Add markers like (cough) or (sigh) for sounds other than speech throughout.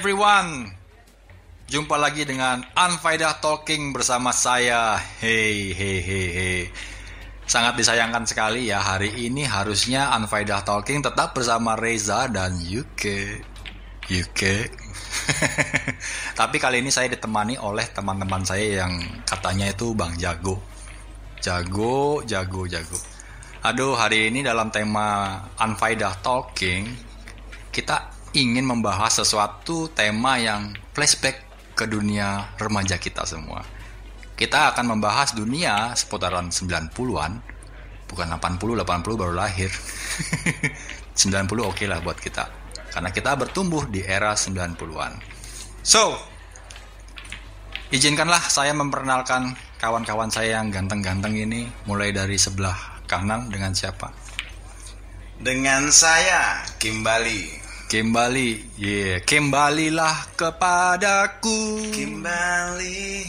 everyone. Jumpa lagi dengan Unfaedah Talking bersama saya. Hey hey hey hey. Sangat disayangkan sekali ya hari ini harusnya Unfaedah Talking tetap bersama Reza dan Yuke. Yuke. (laughs) Tapi kali ini saya ditemani oleh teman-teman saya yang katanya itu Bang Jago. Jago, jago, jago. Aduh, hari ini dalam tema Unfaedah Talking kita ingin membahas sesuatu tema yang flashback ke dunia remaja kita semua. Kita akan membahas dunia seputaran 90-an, bukan 80, 80 baru lahir. (laughs) 90 oke lah buat kita. Karena kita bertumbuh di era 90-an. So, izinkanlah saya memperkenalkan kawan-kawan saya yang ganteng-ganteng ini mulai dari sebelah kanan dengan siapa? Dengan saya Kimbali. Kembali, yeah, kembalilah kepadaku. Kimbali.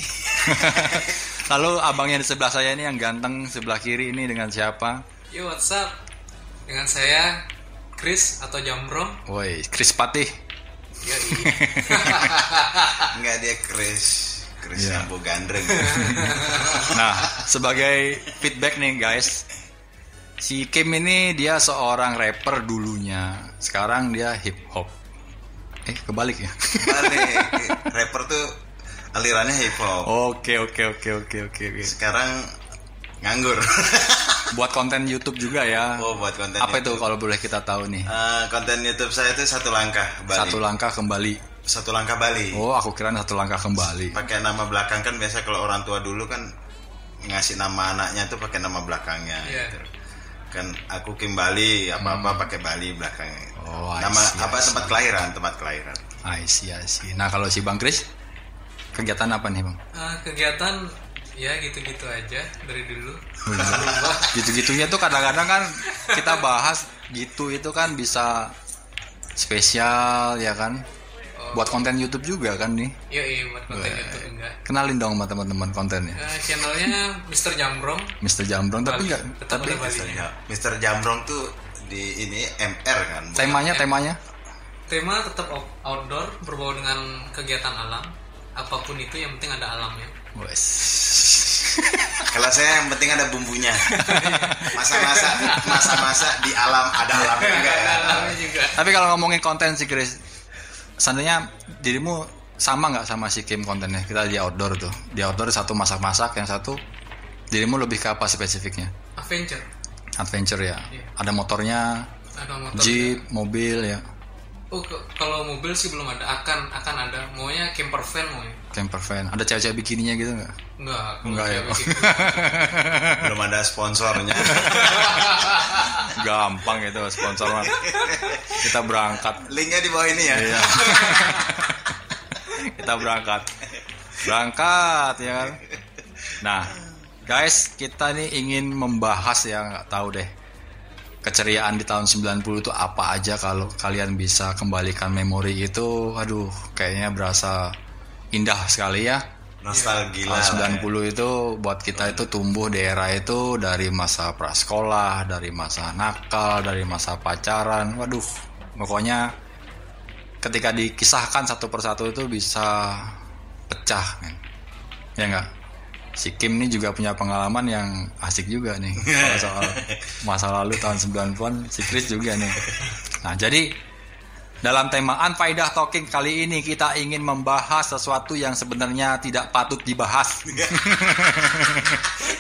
(laughs) Lalu abangnya di sebelah saya ini yang ganteng sebelah kiri ini dengan siapa? Yo what's up? Dengan saya Chris atau Jambrong. Woi, Chris Patih. Ya, (laughs) Enggak dia Chris. Chris Iya. Sambo Gandreng. (laughs) Nah, sebagai feedback nih guys, si Kim ini dia seorang rapper dulunya, sekarang dia hip hop. Eh, kebalik ya? Balik. Rapper tuh alirannya hip hop. Oke, oke, oke, oke, oke, oke. Sekarang nganggur. (laughs) Buat konten YouTube juga ya. oh, buat konten Apa itu YouTube. kalau boleh kita tahu nih? Eh, konten YouTube saya itu satu langkah Bali. Satu langkah kembali. Satu langkah Bali. Oh, aku kira satu langkah kembali. Pakai nama belakang kan biasa kalau orang tua dulu kan ngasih nama anaknya tuh pakai nama belakangnya Iya. gitu. Kan aku Kimbali, apa-apa pakai Bali belakangnya. Hmm. Oh, I nama see, apa I see. tempat kelahiran, tempat kelahiran. I see, I see. Nah, kalau si Bang Kris, kegiatan apa nih Bang? Ah, kegiatan ya gitu-gitu aja dari dulu. (laughs) Gitu-gitunya tuh kadang-kadang kan kita bahas gitu itu kan bisa spesial ya kan? Oh. Buat konten YouTube juga kan nih. Yo iya buat konten YouTube enggak. Kenalin dong sama teman-teman kontennya. Eh, channelnya Mr. Jambrong. Mr. Jambrong tapi enggak tapi ada Bali. Ya, Mr. Jambrong tuh di ini MR kan. bukan? temanya temanya Tema tetap out- outdoor berbau dengan kegiatan alam. Apa pun itu yang penting ada alamnya. Wes. Kalau saya yang penting ada bumbunya. (laughs) Masa-masa masa-masa di alam ada alamnya enggak ya? Alamnya juga. Tapi kalau ngomongin konten sih Chris, seandainya dirimu sama nggak sama si Kim kontennya? Kita di outdoor tuh. Di outdoor satu masak-masak, yang satu dirimu lebih ke apa spesifiknya? Adventure. Adventure ya. Iya. Ada motornya, Ada motor. jeep, mobil ya, Oh, ke- kalau mobil sih belum ada. Akan akan ada. Maunya camper van maunya. camper van. Ada cewek-cewek bikininya gitu nggak? Enggak. kalau Enggak ya. (laughs) Belum ada sponsornya. (laughs) Gampang itu sponsor mah. Kita berangkat. Linknya di bawah ini ya. Iya. (laughs) kita berangkat. Berangkat ya kan. Nah, guys, kita nih ingin membahas ya nggak tahu deh. keceriaan di tahun 90 itu apa aja kalau kalian bisa kembalikan memori itu aduh kayaknya berasa indah sekali ya Nostalgia tahun lah 90 itu buat kita itu tumbuh di era itu dari masa prasekolah dari masa nakal dari masa pacaran. Waduh pokoknya ketika dikisahkan satu persatu itu bisa pecah men. ya enggak si Kim ini juga punya pengalaman yang asik juga nih (laughs) kalau soal masa lalu tahun 90-an si Chris juga nih. Nah jadi dalam tema Unfaidah Talking kali ini kita ingin membahas sesuatu yang sebenarnya tidak patut dibahas. (laughs)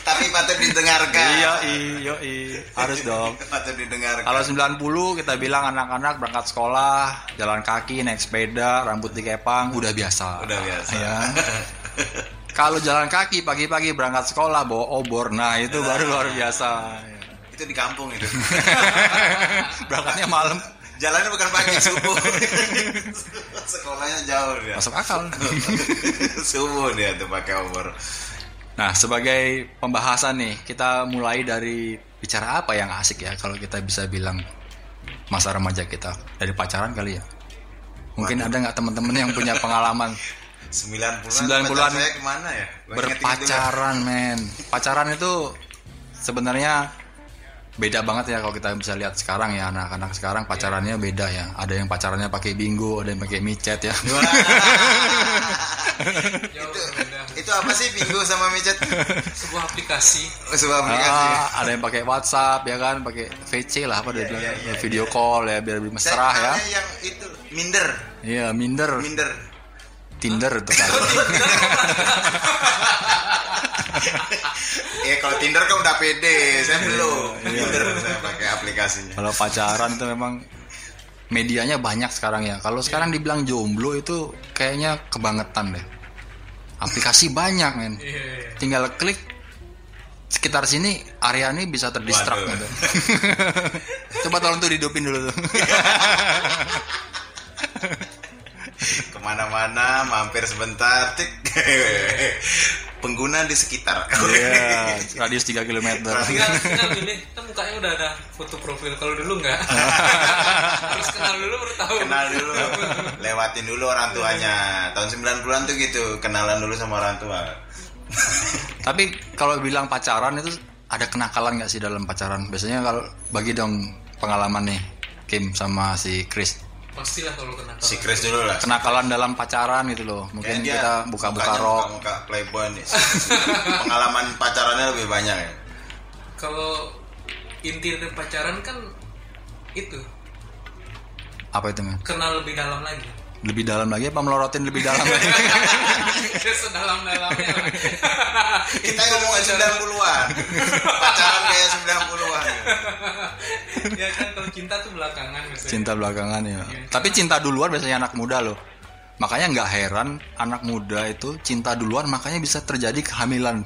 Tapi patut didengarkan iya, iya, iya. Harus dong. (laughs) Patut didengarkan Kalau 90 kita bilang anak-anak berangkat sekolah, jalan kaki, naik sepeda, rambut dikepang, udah biasa. Udah biasa Ya. (laughs) Kalau jalan kaki pagi-pagi berangkat sekolah bawa obor, nah itu baru luar biasa. Itu di kampung itu Berangkatnya malam, Jalannya bukan pagi subuh. (laughs) Sekolahnya jauh dia. Masuk akal. (laughs) Subuh dia tuh pakai obor. Nah, sebagai pembahasan nih, kita mulai dari bicara apa yang asik ya kalau kita bisa bilang masa remaja kita. Dari pacaran kali ya. Mungkin ada nggak teman-teman yang punya pengalaman? (laughs) 90-an 90-an pacar saya ke mana ya? Gua berpacaran, men. Pacaran itu sebenarnya beda banget ya kalau kita bisa lihat sekarang ya anak-anak sekarang pacarannya beda ya. Ada yang pacarannya pakai bingo, ada yang pakai micet ya. Berbeda. (laughs) Itu apa sih Bingo sama micet? Sebuah aplikasi. Oh, sebuah aplikasi Ah, ada yang pakai WhatsApp ya kan, pakai VC lah apa dia bilang, iya, iya, video call ya biar lebih mesra ya. yang itu Minder Iya, minder, Minder Tinder itu kan. (laughs) (laughs) (laughs) Ya kalau Tinder kan udah pede, saya belum. iya, Tinder saya pakai aplikasinya. Kalau pacaran itu memang medianya banyak sekarang ya. Kalau sekarang dibilang jomblo itu kayaknya kebangetan deh. Aplikasi banyak men. Iya, iya. Tinggal klik sekitar sini area ini bisa terdistrak gitu. (laughs) Coba tolong tuh dihidupin dulu tuh. (laughs) Ke mana-mana, mampir sebentar, tik. Pengguna di sekitar. Iya, radius 3 km. Tinggal, tinggal gini, kan mukanya udah ada foto profil. Kalau dulu enggak. (laughs) Harus kenal dulu baru tahu. Kenal dulu, lewatin dulu orang tuanya. Tahun 90-an tuh gitu, kenalan dulu sama orang tua. (laughs) Tapi kalau bilang pacaran itu ada kenakalan nggak sih dalam pacaran? Biasanya kalau bagi dong pengalaman nih Kim sama si Chris. Pastilah kalau kenal. Si Chris dulu lah. Kenakalan dalam pacaran gitu loh. Mungkin Kayaknya dia kita buka-buka rok. Muka playboy nih. Pengalaman pacarannya lebih banyak ya. Kalau inti dari pacaran kan itu Apa itu men? kenal lebih dalam lagi. Lebih dalam lagi apa melorotin lebih dalam lagi? (laughs) Sedalam-dalamnya. lah. (laughs) Kita ngomongin 90-an. Pacaran kayak 90-an. ya kan kalau cinta tuh belakangan biasanya. cinta belakangan ya. Tapi cinta duluan biasanya anak muda loh. Makanya nggak heran anak muda itu cinta duluan makanya bisa terjadi kehamilan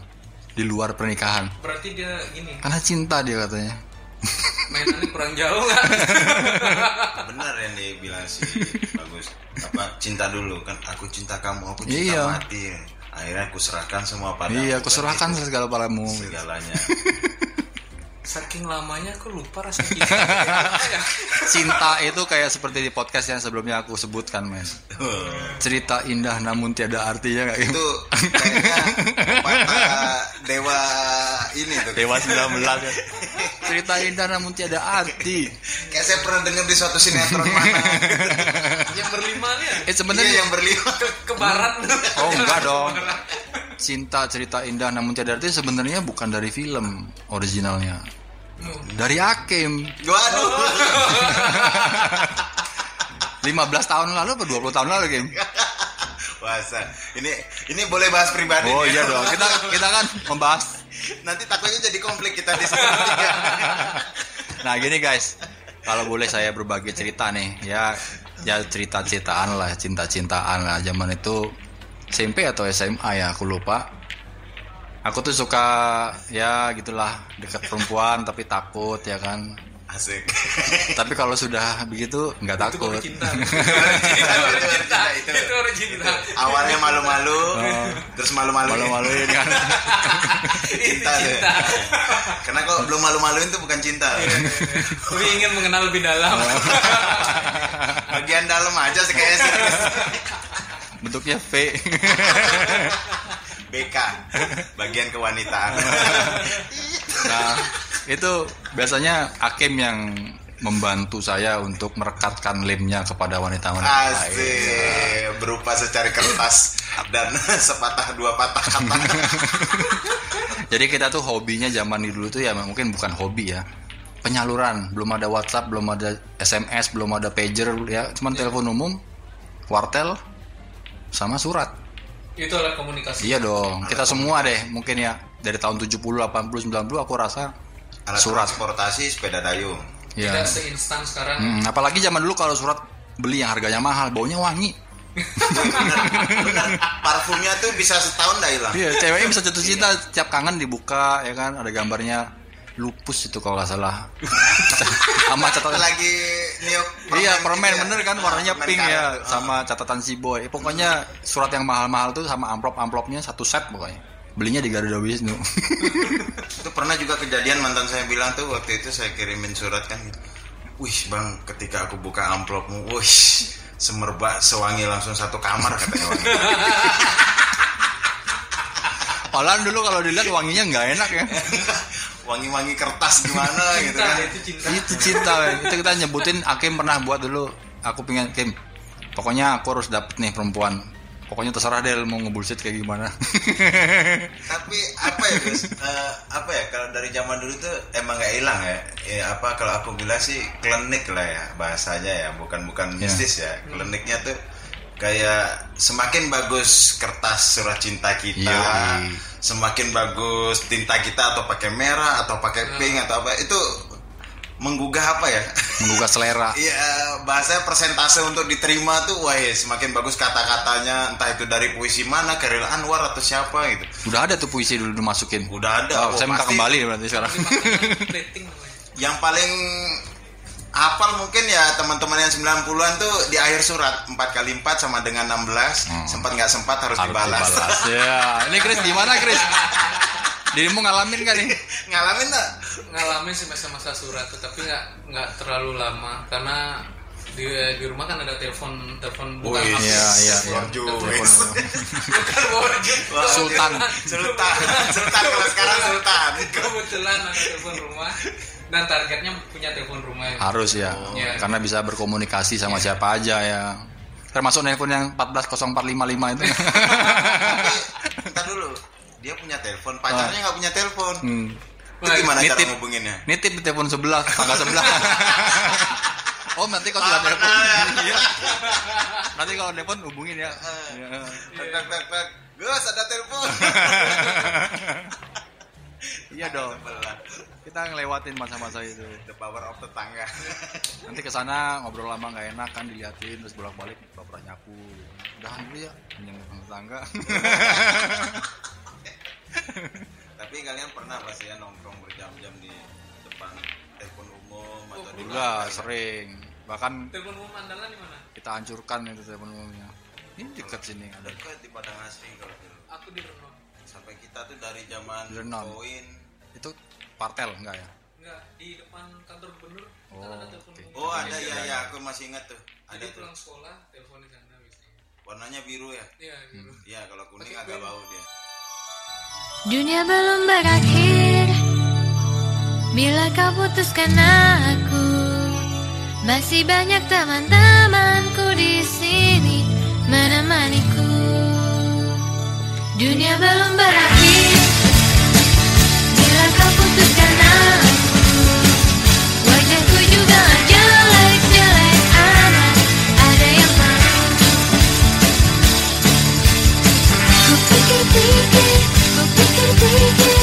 di luar pernikahan. Berarti dia gini, Karena cinta dia katanya. mainannya kurang jauh nggak? Bener yang dibilang si bagus. Apa cinta dulu kan aku cinta kamu, aku cinta Iya. mati. Akhirnya aku serahkan semua padamu. Iya, aku Kan serahkan gitu. segala padamu. segalanya. (laughs) Saking lamanya aku lupa rasa cinta. (laughs) Cinta itu kayak seperti di podcast yang sebelumnya aku sebutkan, men. Cerita indah namun tiada artinya kayak gitu. itu kayaknya pepatah dewa ini tuh. Dewa 19 ya. (laughs) Cerita indah namun tiada arti. Kayak saya pernah dengar di suatu sinetron mana. Yang berlima nih ya? Eh Iya sebenarnya yang berlima. Ke, ke barat. Oh enggak dong. Cinta cerita indah namun tiada arti sebenarnya bukan dari film originalnya. Dari Hakim. Waduh. 15 tahun lalu atau 20 tahun lalu, Kim? Puasa. Ini ini boleh bahas pribadi. Oh iya dong. Kita kita kan membahas. Nanti takutnya jadi konflik kita di sini. (laughs) Nah, gini guys. Kalau boleh saya berbagi cerita nih, ya ya cerita-citaan lah, cinta-cintaan lah zaman itu SMP atau SMA ya, aku lupa. Aku tuh suka ya gitulah dekat perempuan tapi takut ya kan. Asik. Tapi kalau sudah begitu nggak itu takut. cinta. Itu cinta. Itu. itu cinta. awalnya malu-malu terus malu-malu. Malu-maluin kan. cinta, cinta. karena kok belum malu-maluin tuh bukan cinta. Tapi ingin mengenal lebih dalam. Bagian dalam aja sih kayaknya Bentuknya V. BK bagian kewanitaan (laughs) Nah, itu biasanya hakim yang membantu saya untuk merekatkan lemnya kepada wanita-wanita lain. asik berupa secari kertas dan (laughs) sepatah dua patah kata (laughs) Jadi kita tuh hobinya zaman dulu tuh ya mungkin bukan hobi ya. Penyaluran, belum ada WhatsApp, belum ada SMS, belum ada pager ya, cuman telepon umum, wartel sama surat. Itu alat komunikasi Iya dong, kita semua deh mungkin ya dari tahun 70, 80, 90 aku rasa alat Surat. transportasi sepeda dayung ya. tidak seinstan sekarang Hmm, apalagi zaman dulu kalau surat beli yang harganya mahal, baunya wangi. bener parfumnya tuh bisa setahun dah hilang Iya, ceweknya bisa jatuh cinta tiap kangen dibuka ya kan, ada gambarnya lupus itu kalau nggak salah. (laughs) sama catatan lagi niup Iya permen gitu ya. bener kan warnanya permen pink karet ya. Ah. sama catatan si boy. Pokoknya surat yang mahal-mahal tuh sama amplop-amplopnya satu set pokoknya. Belinya di Garuda Wisnu. (laughs) itu pernah juga kejadian mantan saya bilang tuh waktu itu saya kirimin surat kan wih bang ketika aku buka amplopmu wih semerbak sewangi langsung satu kamar katanya. Padahal (laughs) dulu kalau dilihat wanginya nggak enak ya. Wangi-wangi kertas gimana (laughs) gitu cinta kan itu cinta itu cinta. Itu kita nyebutin Akim pernah buat dulu. Aku pengen Kim. Pokoknya aku harus dapet nih perempuan. Pokoknya terserah deh mau ngebullshit kayak gimana. (laughs) tapi apa ya Gus Eh, apa ya kalau dari zaman dulu tuh emang nggak hilang ya ya apa kalau aku bilang sih klinik lah ya bahasanya ya bukan bukan Ya. mistis ya kliniknya tuh kayak semakin bagus kertas surat cinta kita Yoi. semakin bagus tinta kita atau pakai merah atau pakai pink atau apa itu menggugah apa ya Menggugah selera. (laughs) Iya bahasanya persentase untuk diterima tuh wah ya, semakin bagus kata-katanya entah itu dari puisi mana Karel Anwar atau siapa gitu Udah ada tuh puisi dulu dimasukin. udah ada Oh, oh, saya minta kembali berarti sekarang. yang paling hafal mungkin ya teman-teman yang 90-an tuh di akhir surat 4 kali 4 sama dengan 16 sempat nggak sempat harus, Hmm. Harus dibalas, dibalas. (laughs) Ya, ini Chris gimana Chris? Dirimu ngalamin kan nih? (laughs) ngalamin tak? ngalamin sih masa-masa surat tetapi nggak nggak terlalu lama karena di, di rumah kan ada telepon telepon bukan Wih, HP. iya, iya, iya. Borju. bukan Wah, (laughs) Sultan. Sultan Sultan kalau sekarang Sultan kebetulan ada telepon rumah dan targetnya punya telepon rumah ya. Harus ya, Iya. karena bisa berkomunikasi sama siapa aja ya. Termasuk handphone yang 140455 itu. Ntar dulu dia punya telepon pacarnya nggak punya telepon Hmm. itu gimana cara Nitip. ngubunginnya Nitip di telepon sebelah, tangga sebelah. (laughs) oh, nanti kalau sudah Ah, telepon. ya. Nanti kalau telepon hubungin ya. Tek, tek, tek, tek. Gus ada telepon (laughs) Iya dong. Kita ngelewatin masa-masa itu. the power of tetangga (laughs) Nanti ke sana ngobrol lama nggak enak kan diliatin terus bolak-balik pura nyapu. Udahan dulu ya, yang tetangga. (laughs) tapi kalian pernah pasti ya nongkrong berjam-jam di depan telepon umum atau di Udah sering. Bahkan telepon umum andalan di mana kita hancurkan itu telepon umumnya. Ini dekat sini ada. dekat di Padang Asri kalau dulu aku di Renon sampai kita tuh dari zaman Renon. koin Itu partel enggak ya? enggak di depan kantor gubernur kan Oh, ada telepon umum oh ada ya ya aku masih ingat tuh. Ada jadi tuh. pulang sekolah telepon di sana biasanya. Warnanya biru ya? Iya gitu Iya kalau kuning Pakai agak bau dia. Dunia belum berakhir. Bila kau putuskan aku Masih banyak teman-temanku di sini Menemaniku. Dunia belum berakhir We can.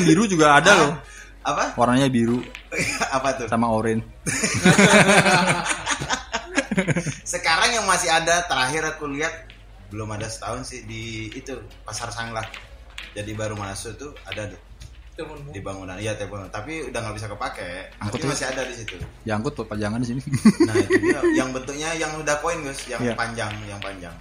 Yang biru juga ada loh. Apa? Warnanya biru (laughs) Apa tuh? sama oranye. (laughs) Sekarang yang masih ada terakhir aku lihat belum ada setahun sih di itu pasar Sanglah. Jadi baru masuk tuh ada tuh di bangunan. Iya telepon, tapi udah nggak bisa kepake. Angkut masih ada di situ. Diangkut tuh pajangan di sini. Nah itu dia yang bentuknya yang udah koin guys, yang Iya. panjang, yang panjang.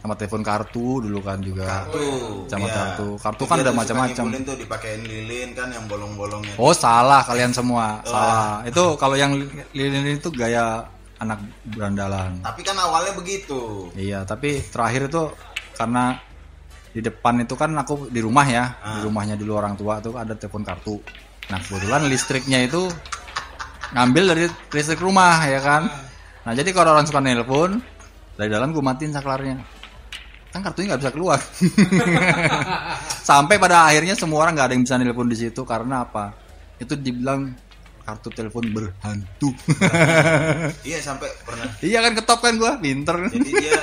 Sama telepon kartu dulu kan juga. Kartu. Sama iya. kartu. Kartu kan suka macam-macam. tuh dipakein lilin kan yang bolong-bolongnya. Oh salah kalian semua, salah. Itu kalau yang lilin itu gaya anak berandalan. Tapi kan awalnya begitu. Iya, tapi terakhir itu karena di depan itu kan aku di rumah ya, di Ah. rumahnya dulu orang tua tuh ada telepon kartu. Nah kebetulan listriknya itu ngambil dari listrik rumah ya kan. Nah jadi kalau orang suka nelpon dari dalam gue matiin saklarnya. Kan kartunya nggak bisa keluar. (laughs) Sampai pada akhirnya semua orang nggak ada yang bisa nelpon di situ karena apa? Itu dibilang kartu telepon berhantu. (laughs) Iya sampai pernah. iya kan ketop kan gua, pinter. Jadi dia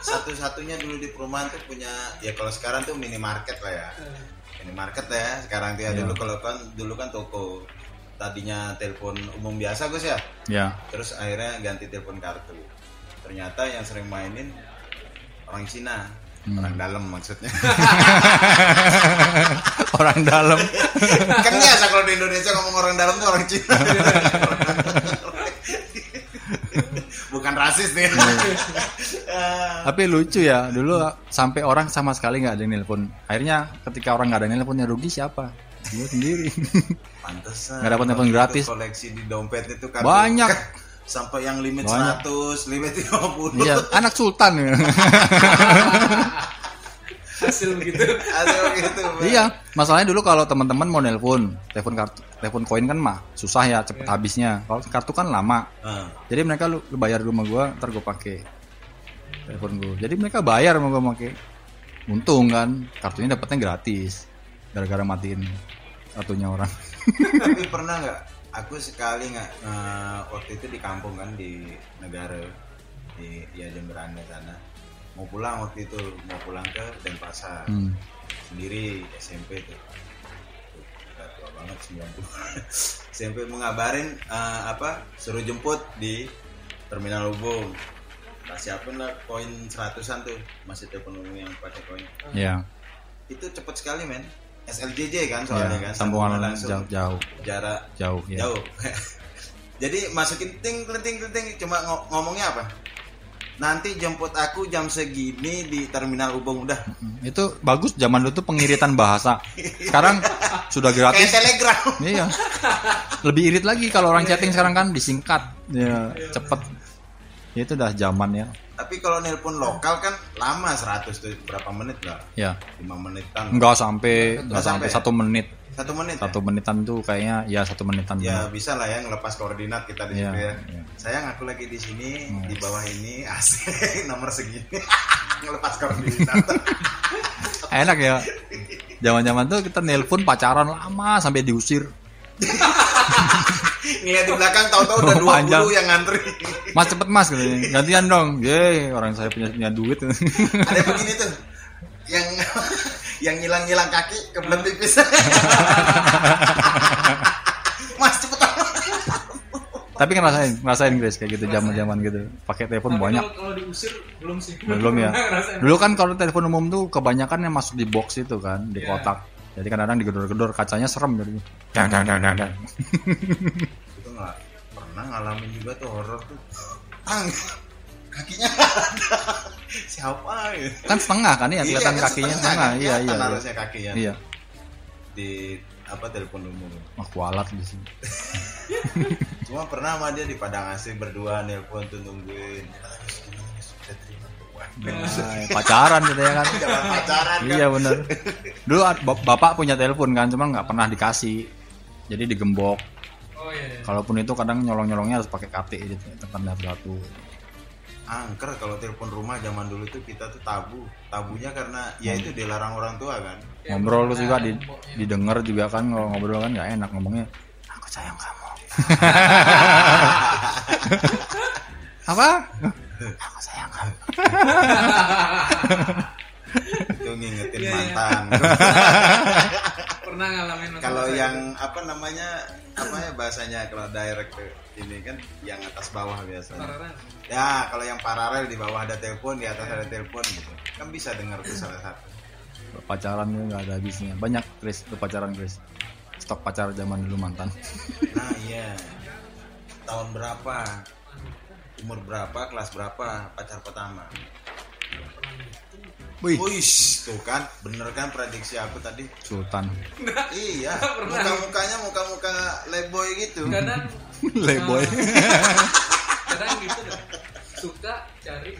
satu-satunya dulu di perumahan tuh punya ya kalau sekarang tuh minimarket lah ya. Minimarket ya. Sekarang tuh ya Iya. dulu kalau kan dulu kan toko tadinya telepon umum biasa Gus ya. Ya. Terus akhirnya ganti telepon kartu. Ternyata yang sering mainin orang Cina, Hmm. orang dalam maksudnya. (laughs) orang dalam. kan biasa kalau di Indonesia ngomong orang dalam tuh orang Cina. Bukan rasis nih. Tapi lucu ya, dulu sampai orang sama sekali nggak ada yang nelpon. Akhirnya ketika orang nggak ada yang nelpon, yang rugi siapa? Gue sendiri. Pantesan. Nggak dapat telepon Waktu itu gratis. Koleksi di dompet itu kan Banyak. Sampai yang limit Banyak. 100, limit 50. Iya, anak sultan. ya. (laughs) hasil begitu Ada gitu. Bang. iya, masalahnya dulu kalau teman-teman mau nelpon, telepon kartu, telepon koin kan mah susah ya, cepet habisnya. Kalau kartu kan lama. Ah, Jadi mereka lu, lu bayar di rumah gua, ntar gue pakai telepon gue. Jadi mereka bayar sama gue pakai. Untung kan, kartunya dapatnya gratis. Gara-gara matiin kartunya orang. Tapi pernah nggak? Aku sekali nggak eh, waktu itu di kampung kan di negara di ya Jemberana sana. Mau pulang waktu itu mau pulang ke Denpasar Hmm. sendiri SMP tuh. Tua banget 90. (laughs) SMP mengabarin eh, apa suruh jemput di terminal Ubung. Tak siapin lah koin seratusan tuh masih telepon umum yang pakai koin. Ya, Itu cepet sekali men. SLJJ kan soalnya ya, kan sambungan langsung jauh, jauh, jarak jauh, ya. jauh (laughs) jadi masukin ting ting ting cuma ngo- ngomongnya apa nanti jemput aku jam segini di terminal Ubung udah Itu bagus zaman dulu tuh pengiritan bahasa. Sekarang (laughs) sudah kayak gratis. telegram (laughs) Iya. Lebih irit lagi kalau orang chatting sekarang kan disingkat. Ya, cepet. Ya, itu udah zaman ya. Tapi kalau nelpon lokal kan lama 100 tuh berapa menit lah Ya. 5 menitan Enggak sampai enggak sampai. satu menit. satu menit ya? Satu menitan tuh kayaknya ya satu menitan. ya bisa lah ya ngelepas koordinat kita di situ ya iya. sayang aku lagi di sini Hmm. di bawah ini (laughs) asik nomor segini (laughs) ngelepas koordinat (laughs) Enak ya. Zaman-zaman tuh kita nelpon pacaran lama sampai diusir. Ngeliat di belakang tahu-tahu udah (laughs) 20 Panjang. yang ngantri Mas cepet mas katanya. Gantian dong. Ye, orang saya punya punya duit. ada yang begini tuh yang (laughs) yang ngilang-ngilang kaki kebelet pipis (laughs) mas cepetan Tapi kan ngerasain, ngerasain Grace kayak gitu zaman-zaman gitu. Pakai telepon Tapi banyak. kalau, kalau diusir belum sih Belum ya. Ngerasain. Dulu kan kalau telepon umum tuh kebanyakan yang masuk di box itu kan, di Iya. kotak. Jadi kadang-kadang digedor-gedor kacanya serem jadi. Dang dang dang dang dang. itu nggak pernah ngalamin juga tuh horor tuh tang kakinya nggak ada siapa ya Kan setengah kan ya, kelihatan kan kakinya setengah setengah. kan, Iya iya. iya. harusnya kakinya Iya. di apa telepon umum Wah, kualat di sini. (laughs) cuma pernah sama dia di padang asih berdua nelpon tuh nungguin Nah, pacaran gitu ya kan. (laughs) pacaran kan iya bener. Dulu bapak punya telepon kan, cuma nggak pernah dikasih. Jadi digembok. oh iya, iya. Kalaupun itu kadang nyolong-nyolongnya harus pakai KT gitu, tekan satu. angker kalau telepon rumah zaman dulu tuh kita tuh tabu tabunya karena ya itu dilarang orang tua kan Ya, ngobrol lu juga di, temboknya. didengar juga kan kalau ngobrol kan nggak enak ngomongnya aku sayang kamu (laughs) (laughs) apa aku sayang (laughs) kamu ngingetin Iya, iya. mantan. (laughs) pernah ngalamin kalau yang itu. apa namanya apa ya bahasanya kalau direct ini kan yang atas bawah biasanya. Paralel. Ya kalau yang paralel di bawah ada telepon di atas ada telepon gitu. Kan bisa dengar tuh salah satu. pacaran nggak ada habisnya banyak Chris lu pacaran Chris stok pacar zaman dulu mantan Nah iya. Tahun berapa? Umur berapa? Kelas berapa? Pacar pertama? wih Wih, tuh kan, bener kan prediksi aku tadi? sultan Iya, muka-mukanya muka-muka leboy gitu. kadang (laughs) Playboy. (laughs) kadang gitu dah. suka cari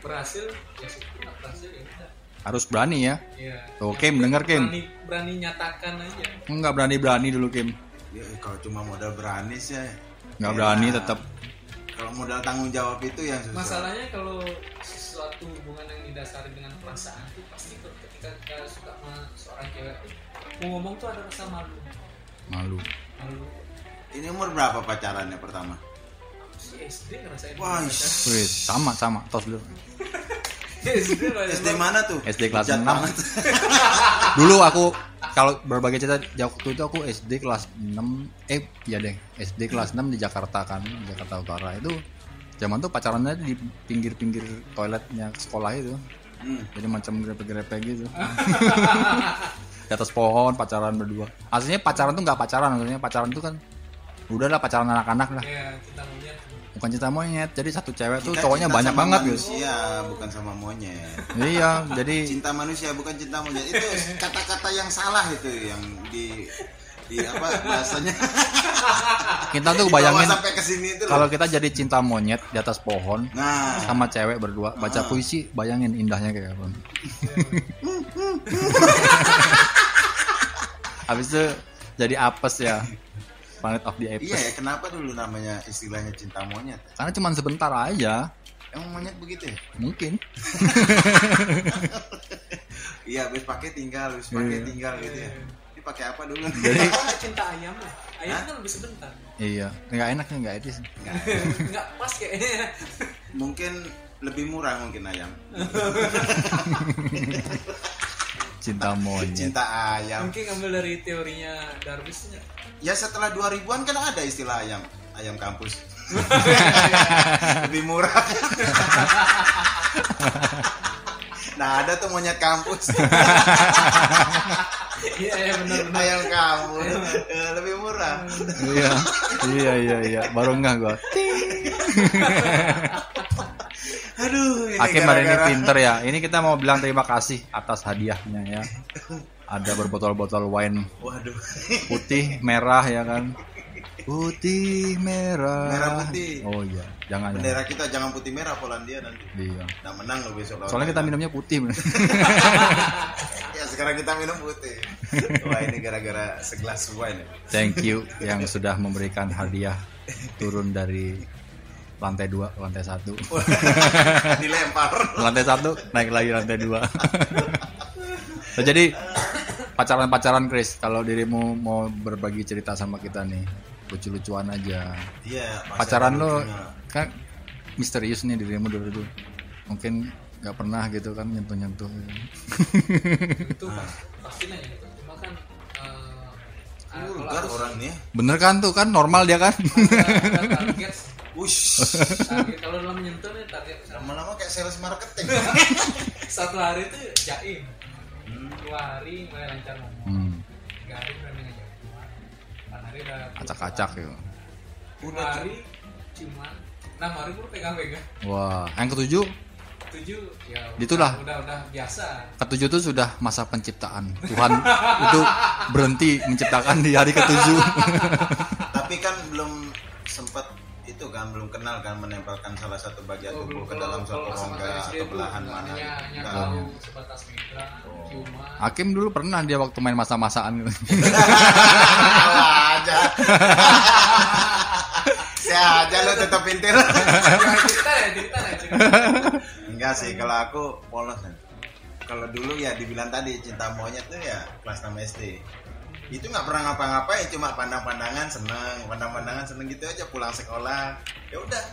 berhasil ya suka berhasil ya udah harus berani ya Iya. Tuh, Kim, denger, Kim. berani berani nyatakan aja nggak berani berani dulu Kim Ya, kalau cuma modal berani sih, nggak ya, berani tetap Kalau modal tanggung jawab itu yang susah. masalahnya kalau sesuatu hubungan yang didasari dengan perasaan itu pasti ketika kita suka sama seorang cewek mau ngomong tuh ada rasa malu. Malu. Malu. Ini umur berapa pacarannya pertama? si SD ngerasain Wah, sama sama. Tos dulu (laughs) (laughs) SD mana tuh? SD kelas Bejat 6. banget. (laughs) dulu aku kalau berbagai cerita waktu itu aku SD kelas 6 eh ya deh SD kelas 6 di Jakarta kan di Jakarta Utara itu zaman tuh pacarannya di pinggir-pinggir toiletnya sekolah itu Hmm. jadi macam grepe-grepe gitu (laughs) di atas pohon pacaran berdua aslinya pacaran tuh nggak pacaran maksudnya pacaran tuh kan udahlah pacaran anak-anak lah Iya, bukan cinta monyet. Jadi satu cewek tuh Kita cowoknya cinta banyak banget gitu manusia, bukan sama monyet. iya jadi Cinta manusia bukan cinta monyet. Itu kata-kata yang salah itu yang di di apa bahasanya. Kita tuh bayangin kalau kita jadi cinta monyet di atas pohon nah. sama cewek berdua baca Ah. puisi bayangin indahnya kayak apa. (laughs) Habis itu jadi apes ya planet of the apes. Iya ya kenapa dulu namanya istilahnya cinta monyet? Karena cuma sebentar aja. Emang monyet begitu ya? Mungkin. (laughs) Iya habis pakai tinggal habis pakai Iya. tinggal gitu ya. Ini pakai apa dulu? Jadi- Kalau (laughs) cinta ayam lah. Ayam kan lebih sebentar. Iya. Nggak enak nggak (laughs) etis. Nggak pas kayaknya. Mungkin lebih murah mungkin ayam cinta monyet. Cinta ayam. Mungkin ngambil dari teorinya Darwis nggak? ya setelah 2000-an kan ada istilah ayam ayam kampus. (laughs) Lebih murah (laughs) nah ada tuh monyet kampus. (laughs) Iya iya benar benar. Ayam kampus. Eh, lebih murah. Iya iya iya iya. Baru nggak gua. (laughs) Aduh ini Hakim hari ini pinter ya. Ini kita mau bilang terima kasih atas hadiahnya ya. Ada berbotol-botol wine waduh. putih merah ya kan putih merah. Merah putih. oh iya jangan jangan. Bendera kita jangan putih merah Polandia nanti. Iya. Nah menang loh besok soalnya kita minumnya putih (laughs) ya sekarang kita minum putih. Wah ini gara-gara segelas wine ya. thank you yang sudah memberikan hadiah turun dari lantai dua lantai satu. (laughs) Dilempar. Lantai satu naik lagi lantai dua. Nah, (laughs) jadi pacaran-pacaran Chris kalau dirimu mau berbagi cerita sama kita nih lucu-lucuan aja. Iya pacaran lo lucunya. kan misterius nih dirimu dulu tuh. Mungkin nggak pernah gitu kan nyentuh-nyentuh. Itu pasti nanya gitu cuma kan eh, ah, kalau vulgar aku orang nih bener kan tuh kan normal dia kan? Ada, ada target. Wush, target kalau dalam menyentuh nih target. Lama-lama kayak sales marketing. (laughs) satu hari itu jaim. Dua hari mulai lancar. Ngomong hmm, tiga hari udah acak-acak gitu lima hari cuma enam hari gue pegang-pegang wah yang ketujuh? Tujuh ya Itulah. udah udah biasa. Ketujuh tuh sudah masa penciptaan. Tuhan (laughs) itu berhenti menciptakan di hari ketujuh. Tapi kan belum sempat itu kan belum kenal kan menempelkan salah satu bagian Oh, tubuh ke dalam suatu rongga atau belahan mana. hanya, hanya Enggak. tahu sebatas cuma Hakim dulu pernah dia waktu main masa-masaan gitu aja. Si aja lo tetap pintir. Ya ya. Enggak sih kalau aku polos kan. Kalau dulu ya dibilang tadi cinta monyet tuh ya kelas 6 SD. Itu nggak pernah ngapa-ngapain cuma pandang-pandangan seneng, pandang-pandangan seneng gitu aja pulang sekolah. Ya udah.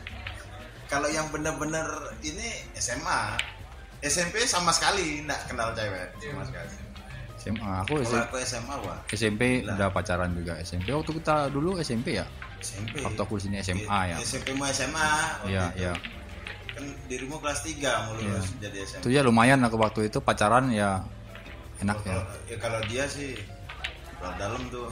Kalau yang bener-bener ini SMA SMP sama sekali nggak kenal cewek sama sekali SMA aku SMP, aku SMA wah SMP udah pacaran juga SMP waktu kita dulu SMP ya SMP waktu aku di sini SMA ya SMP mau SMA Iya, iya. kan dirimu kelas 3 mau lulus jadi SMA itu ya lumayan aku waktu itu pacaran ya enak ya kalau, ya kalau dia sih dalam tuh. (laughs)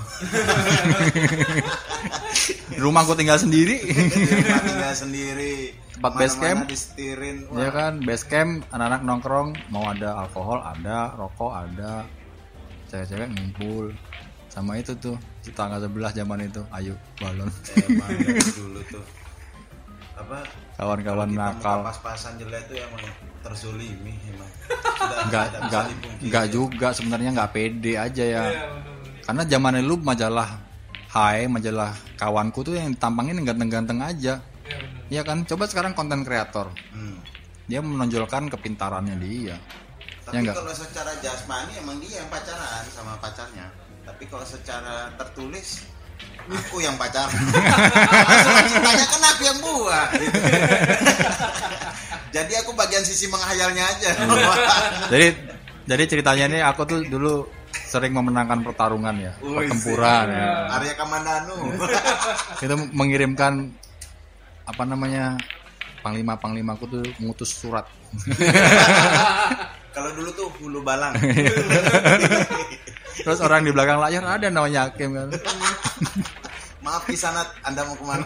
Di rumah aku tinggal sendiri. Di rumah tinggal sendiri. Tempat base camp. disetirin. Ya kan base camp anak-anak nongkrong. Mau ada alkohol ada. Rokok ada. Cewek-cewek ngumpul. Sama itu tuh tetangga sebelah zaman itu ayo balon. Emang dari dulu tuh. Apa? Kawan-kawan nakal. pas-pasan jelek tuh emang terzolimi emang. Nggak nggak dipungkiri. nggak juga. Sebenarnya nggak pede aja ya. Iya. Karena zaman dulu majalah Hai majalah kawanku tuh yang ditampangin ganteng-ganteng aja Iya, bener. ya kan coba sekarang konten kreator Hmm. dia menonjolkan kepintarannya dia Ya Tapi nggak? kalau secara jasmani emang dia yang pacaran sama pacarnya. Tapi kalau secara tertulis aku yang pacaran. (laughs) Cintanya kan aku yang buat. gitu. (laughs) Jadi aku bagian sisi menghayalnya aja. jadi jadi ceritanya ini aku tuh dulu sering memenangkan pertarungan ya Wih, pertempuran ya. Arya Kamandanu. (laughs) itu mengirimkan apa namanya panglima panglimaku tuh mengutus surat (laughs) kalau dulu tuh hulu balang. (laughs) terus orang di belakang layar ada namanya Hakim kan Maaf Kisanat, Anda mau ke mana?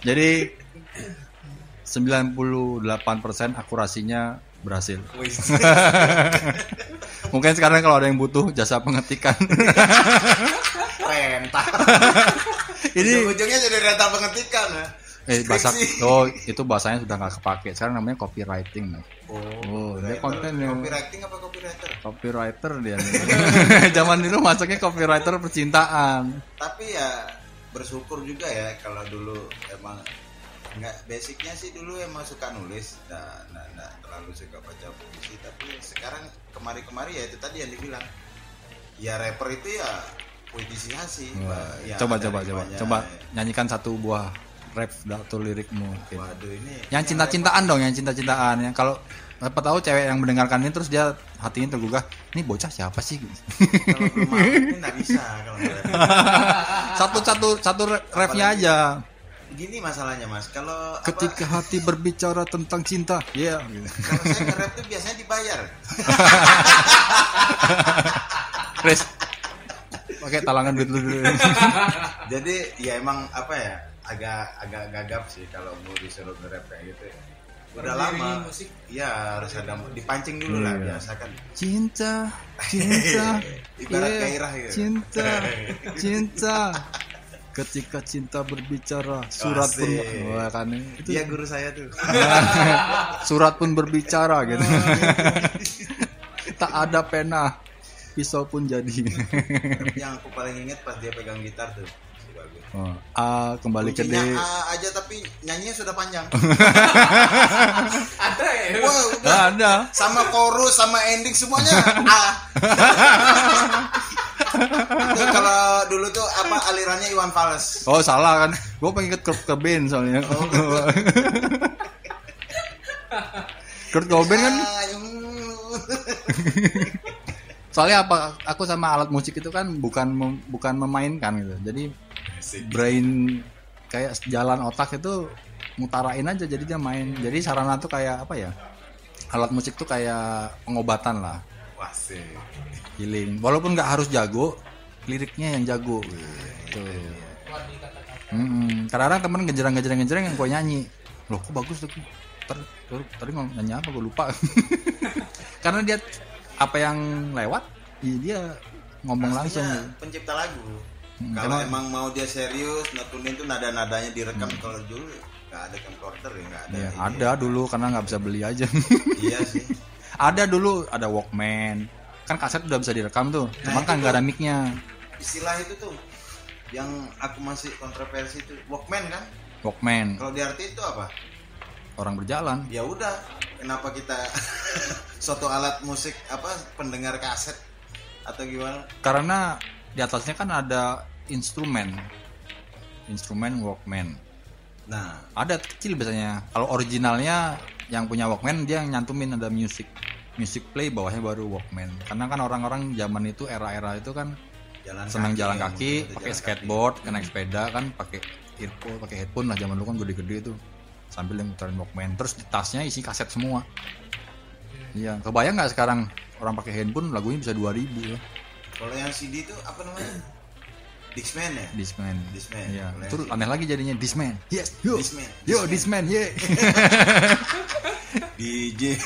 jadi 98% akurasinya berhasil (laughs) mungkin sekarang kalau ada yang butuh jasa pengetikan Rentah. ini Ujung-ujungnya jadi rental pengetikan ya. eh bahasa oh itu bahasanya sudah nggak kepake sekarang namanya copywriting Mas. Oh, Oh, dia copywriter. konten yang- Copywriting apa copywriter? copywriter dia (laughs) zaman dulu masuknya copywriter percintaan tapi ya bersyukur juga ya kalau dulu emang nggak basicnya sih dulu emang suka nulis. Nah, nah, nah, terlalu suka baca puisi tapi sekarang kemari-kemari ya itu tadi yang dibilang. Ya rapper itu ya puitisasi Wah, Ya, coba coba coba. coba nyanyikan satu buah rap atau lirikmu. Mungkin. waduh ini yang cinta-cintaan dong yang cinta-cintaan. Yang kalau siapa tahu cewek yang mendengarkan ini terus dia hatinya tergugah ini bocah siapa sih? Kalau belum bisa kalau nggak (laughs) satu satu satu refnya aja gini masalahnya mas. Kalau apa, ketika hati berbicara tentang cinta. Iya kalau saya nge-rap tuh biasanya dibayar. (laughs) Chris pakai talangan duit lu dulu. (laughs) Jadi ya emang apa ya agak agak gagap sih kalau mau disuruh nge-rap kayak gitu udah Beriringi lama. musik. iya harus ada dipancing dulu lah Iya. biasa kan. Cinta cinta. (laughs) Ibarat iya, gairah gitu. cinta cinta ketika cinta berbicara surat pun Asik. Wah, kan itu dia guru saya tuh. (laughs) Surat pun berbicara gitu. Tak ada pena pisau pun jadi. Yang aku paling inget pas dia pegang gitar tuh oh, A kembali ke D. A aja tapi nyanyinya sudah panjang. (laughs) Ada ya? Udah. Nggak ada. sama chorus sama ending semuanya A (laughs) itu kalau dulu tuh apa alirannya Iwan Fals? Oh salah kan. Gue pengen ikut Kurt Cobain soalnya. (laughs) Kurt Cobain. Kan? (laughs) Soalnya apa aku sama alat musik itu kan bukan mem- bukan memainkan gitu. Jadi brain kayak jalan otak itu mutarain aja jadi dia main. Jadi sarana tuh kayak apa ya? Alat musik tuh kayak pengobatan lah. Wah, sih. Healing walaupun nggak harus jago liriknya yang jago gitu kadang-kadang temen ngejerang ngejerang ngejerang yang gue nyanyi loh kok bagus tuh Ter, ter- tadi ngomong nyanyi apa gue lupa (laughs) karena dia apa yang lewat ya dia ngomong langsung Pastinya pencipta lagu. Hmm, Kalau emang- emang mau dia serius, netunin tuh nada-nadanya direkam kalau dulu nggak ada camcorder ya nggak ada. Ya, ini. ada dulu karena nggak bisa beli aja. Iya sih. (laughs) ada dulu ada Walkman. Kan kaset udah bisa direkam tuh. Cuman kan nggak ada mic-nya. Istilah itu tuh yang aku masih kontroversi itu Walkman kan? Walkman Kalau di arti itu apa? orang berjalan. Ya udah, kenapa kita (laughs) suatu alat musik apa pendengar kaset atau gimana? Karena di atasnya kan ada instrumen. Instrumen Walkman. Nah, Ada kecil biasanya. Kalau originalnya yang punya Walkman dia nyantumin ada music music play bawahnya baru Walkman. Karena kan orang-orang zaman itu era-era itu kan jalan senang kaki, jalan kaki pakai kaki. skateboard naik sepeda kan pakai earphone pakai headphone lah zaman dulu kan gede-gede itu. Sambil yang muterin Walkman. Terus di tasnya isi kaset semua. Iya kebayang nggak sekarang orang pakai handphone lagunya bisa 2000 ya? Kalau yang CD itu apa namanya? (coughs) Dixman ya? Discman. Discman. iya. Sih. aneh lagi jadinya Discman. Yes yo. Discman. yo Discman yeah (laughs) DJ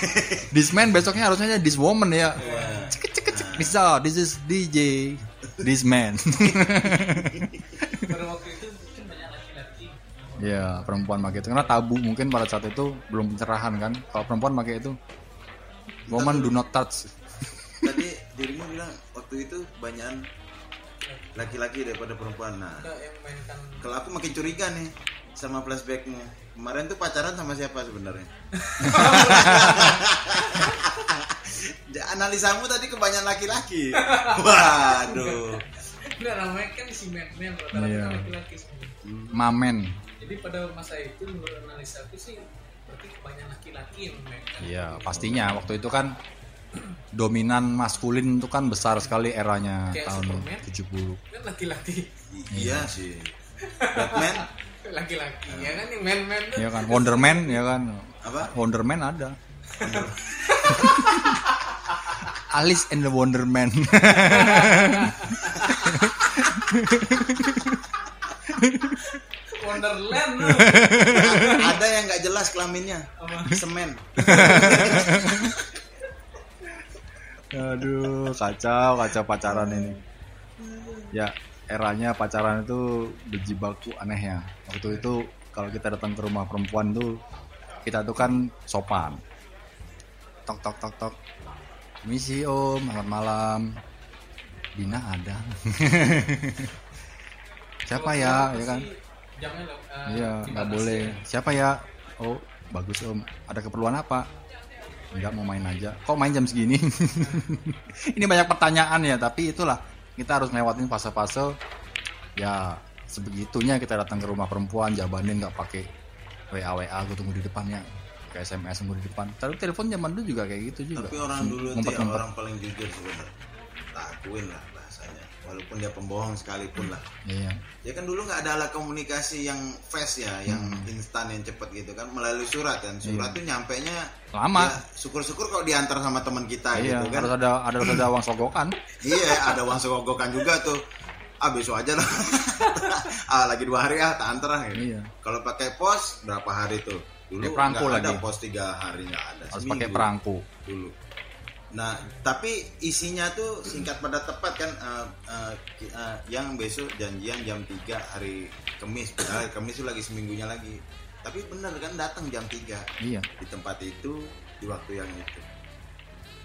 Discman (laughs) besoknya harusnya This Woman ya. Iya. cek cek cek bisa this is DJ Disman (laughs) pada waktu itu mungkin banyak laki-laki. Ya perempuan pakai itu. Karena tabu mungkin pada saat itu belum pencerahan kan. Kalau perempuan pakai itu woman do not touch. Tadi dirimu bilang waktu itu banyak laki-laki daripada perempuan. Nah kalau aku makin curiga nih sama flashbackmu kemarin tuh pacaran sama siapa sebenarnya? (laughs) Analisamu tadi kebanyakan laki-laki. (laughs) Waduh. Enggak namanya kan si men-men rata-rata Iya. kan laki-laki semua. mamen. Jadi pada masa itu menurut analisa aku sih berarti kebanyakan laki-laki yang memainkan. Iya pastinya. Waktu itu kan dominan maskulin itu kan besar sekali eranya Kayak tahun Superman. 70 Kan laki-laki, I- iya. sih. Batman (laughs) laki-laki ya kan? Yang men-men tuh. ya kan Wonderman ya kan? Apa? Wonderman ada. (laughs) Alice and the Wonderman Wonderland tuh. ada yang nggak jelas kelaminnya? Semen. Aduh, kacau, kacau pacaran ini. Ya, eranya pacaran itu berjibaku aneh ya. Waktu itu kalau kita datang ke rumah perempuan tuh kita tuh kan sopan. Tok tok tok tok. Misi om, selamat malam. Dina ada. (laughs) Siapa ya, ya kan? Eh, Iya, nggak boleh. Siapa ya? Oh, bagus om. Ada keperluan apa? Enggak mau main aja. Kok main jam segini? (laughs) Ini banyak pertanyaan ya, tapi itulah kita harus lewatin fase-fase. Ya, sebegitunya kita datang ke rumah perempuan, jabanin nggak pakai WA WA, gue tunggu di depannya. Ke SMS tunggu di depan. Tapi telepon zaman dulu juga kayak gitu juga. tapi orang dulu tuh yang Ngumpet-ngumpet. orang paling jujur sebenarnya tak akuin lah walaupun dia pembohong sekalipun lah Iya. ya kan dulu nggak ada alat komunikasi yang fast ya yang Hmm. instan yang cepet gitu kan melalui surat kan surat tuh nyampe nya Iya. Lama. syukur-syukur kalau diantar sama teman kita Iya, gitu kan harus ada ada harus ada uang sogokan. (laughs) iya ada uang segogokan juga tuh ah besok aja lah (laughs) ah lagi dua hari ah tak antar ah gitu. Iya. kalau pakai pos berapa hari tuh dulu nggak ada pos tiga hari nggak ada Harus seminggu pakai perangko. dulu nah tapi isinya tuh singkat pada tepat kan eh, ki- eh, yang besok janjian jam 3 hari Kamis. Padahal Kamis itu lagi seminggunya lagi. Tapi bener kan datang jam 3 Iya. di tempat itu di waktu yang itu.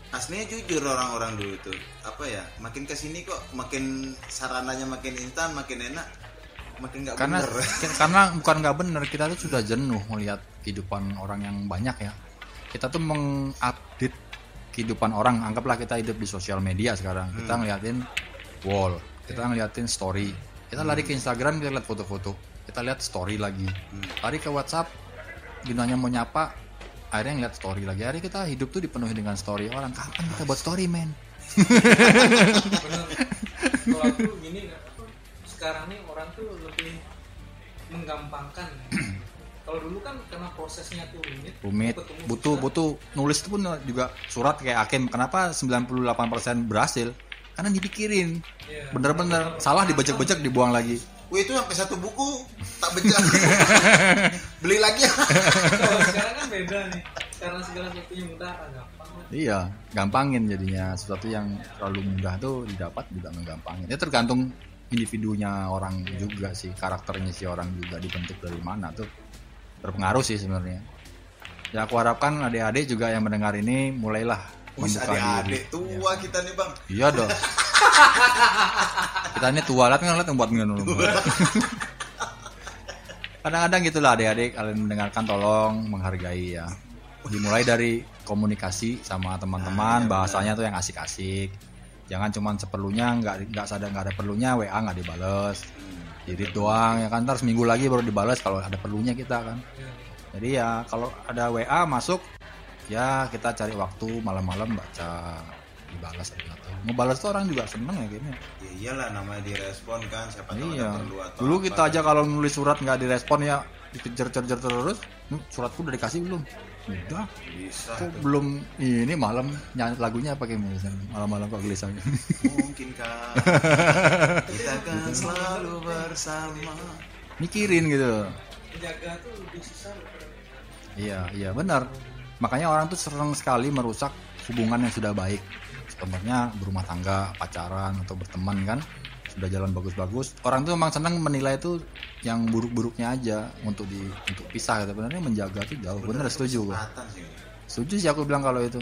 Aslinya jujur orang-orang dulu itu apa ya makin ke sini kok makin sarananya makin instan makin enak makin nggak karena bener. (laughs) karena bukan nggak bener kita tuh sudah jenuh melihat kehidupan orang yang banyak ya. Kita tuh mengupdate kehidupan orang anggaplah kita hidup di sosial media sekarang. Kita ngeliatin wall kita ngeliatin story. Kita lari ke Instagram kita lihat foto-foto. Kita lihat story lagi. Lari ke WhatsApp gunanya mau nyapa akhirnya ngeliat story lagi. Hari kita hidup tuh dipenuhi dengan story. Orang kapan kita buat story men? Bener. Kalau aku gini sekarang nih orang tuh lebih menggampangkan. (clears throat) Kalau dulu kan karena prosesnya tuh rumit. rumit butuh susah. butuh nulis itu pun juga surat kayak Hakim kenapa 98% berhasil karena dipikirin Iya. bener-bener salah dibajak-bajak dibuang lagi Wih itu sampai satu buku tak becak (laughs) beli lagi ya (laughs) Kalau sekarang kan beda nih. Karena segala sesuatunya mudah, ah, gampang. iya gampangin jadinya sesuatu yang terlalu mudah tuh didapat juga menggampangin ya tergantung individunya orang juga sih karakternya si orang juga dibentuk dari mana tuh berpengaruh sih sebenarnya ya aku harapkan adik-adik juga yang mendengar ini mulailah Wih adik-adik tua kita nih bang Iya dong. Kita ini tua lihat yang buat minum. (laughs) Kadang-kadang gitulah adik-adik kalian mendengarkan tolong menghargai ya. Dimulai dari komunikasi sama teman-teman, bahasanya tuh yang asik-asik. Jangan cuman seperlunya, nggak nggak sadar nggak ada perlunya, WA nggak dibales. Jadi doang ya kan, ntar seminggu lagi baru dibales kalau ada perlunya kita kan. Iya. Jadi ya kalau ada WA masuk ya kita cari waktu malam-malam baca dibalas atau. Ngebalas tuh orang juga seneng ya gini. Ya iyalah namanya direspon kan siapa tahu Iya. ada perlu atau Dulu apa kita kan. aja kalau nulis surat nggak direspon ya dikejar-kejar terus. "Nih, Suratku udah dikasih belum? Udah. bisa Kok tuh. belum ini malam nyanyi lagunya apa kayak misalnya malam-malam kok gelisah. mungkin kan kita akan selalu bersama Mikirin gitu. menjaga tuh lebih susah Iya, iya benar. Makanya orang tuh sering sekali merusak hubungan yang sudah baik. Contohnya berumah tangga, pacaran atau berteman kan sudah jalan bagus-bagus. Orang tuh memang senang menilai itu yang buruk-buruknya aja untuk di untuk pisah. Gitu. Sebenarnya menjaga tuh jauh. Bener setuju gue. Setuju sih aku bilang kalau itu.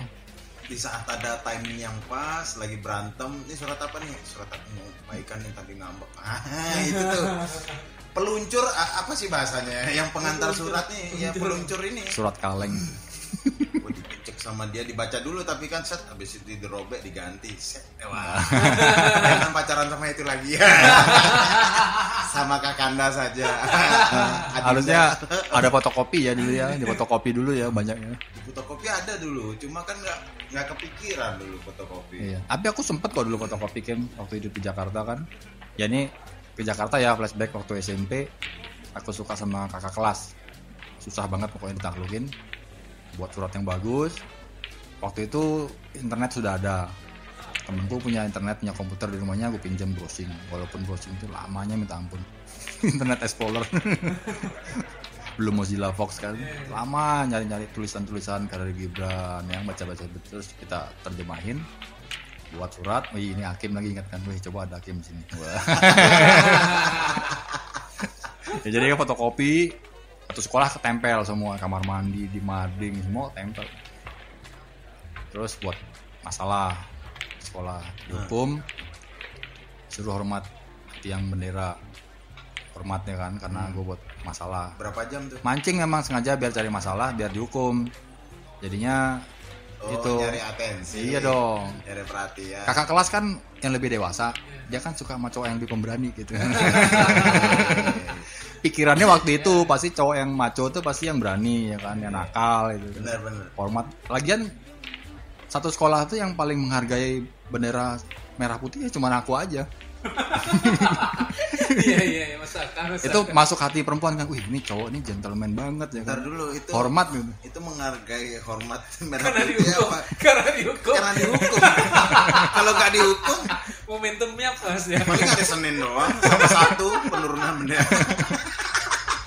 di saat ada timing yang pas lagi berantem ini surat apa nih surat apa nih baikan yang tadi ngambek (laughs) ah itu tuh peluncur apa sih bahasanya yang pengantar surat nih ya peluncur ini Surat kaleng. (laughs) dicek sama dia dibaca dulu tapi kan set habis itu dirobek diganti set wah (laughs) jangan pacaran sama itu lagi (laughs) sama kakanda saja. (laughs) Harusnya ada fotokopi ya dulu ya, di fotokopi dulu ya banyaknya. di fotokopi ada dulu cuma kan nggak nggak kepikiran dulu fotokopi Iya. Tapi aku sempet kok dulu fotokopi Kim waktu hidup di Jakarta kan. Ya ini ke Jakarta ya flashback waktu SMP. Aku suka sama kakak kelas. Susah banget pokoknya ditaklukin. Buat surat yang bagus. Waktu itu internet sudah ada. Temenku punya internet, punya komputer di rumahnya, aku pinjam browsing. Walaupun browsing itu lamanya minta ampun. (laughs) internet Explorer. (laughs) Belum Mozilla Fox kan. Lama nyari-nyari tulisan-tulisan Karir Gibran yang baca-baca terus kita terjemahin buat surat, wih ini Hakim lagi ingatkan, wih coba ada Hakim di sini. (laughs) Ya, jadi fotokopi, satu sekolah ketempel semua, kamar mandi, di mading, semua tempel. Terus buat masalah sekolah dihukum, suruh hormat tiang bendera, hormatnya kan, karena gue buat masalah. berapa jam tuh Mancing memang sengaja biar cari masalah, biar dihukum. Jadinya oh, itu nyari atensi iya dong. nyari perhatian kakak kelas kan yang lebih dewasa dia kan suka sama cowok yang lebih pemberani gitu (laughs) (laughs) pikirannya waktu itu pasti cowok yang maco tuh pasti yang berani ya kan yang nakal gitu. Benar benar. Hormat. Lagian satu sekolah tuh yang paling menghargai bendera merah putih ya cuma aku aja iya iya iya itu masuk hati perempuan kan wih ini cowok ini gentleman banget ya Ntar kan dulu itu hormat gitu. itu menghargai hormat merah karena putih dihukum apa? karena dihukum. Karena dihukum. Kalau nggak dihukum momentumnya pas ya. paling ada senin doang sama satu penurunan bendera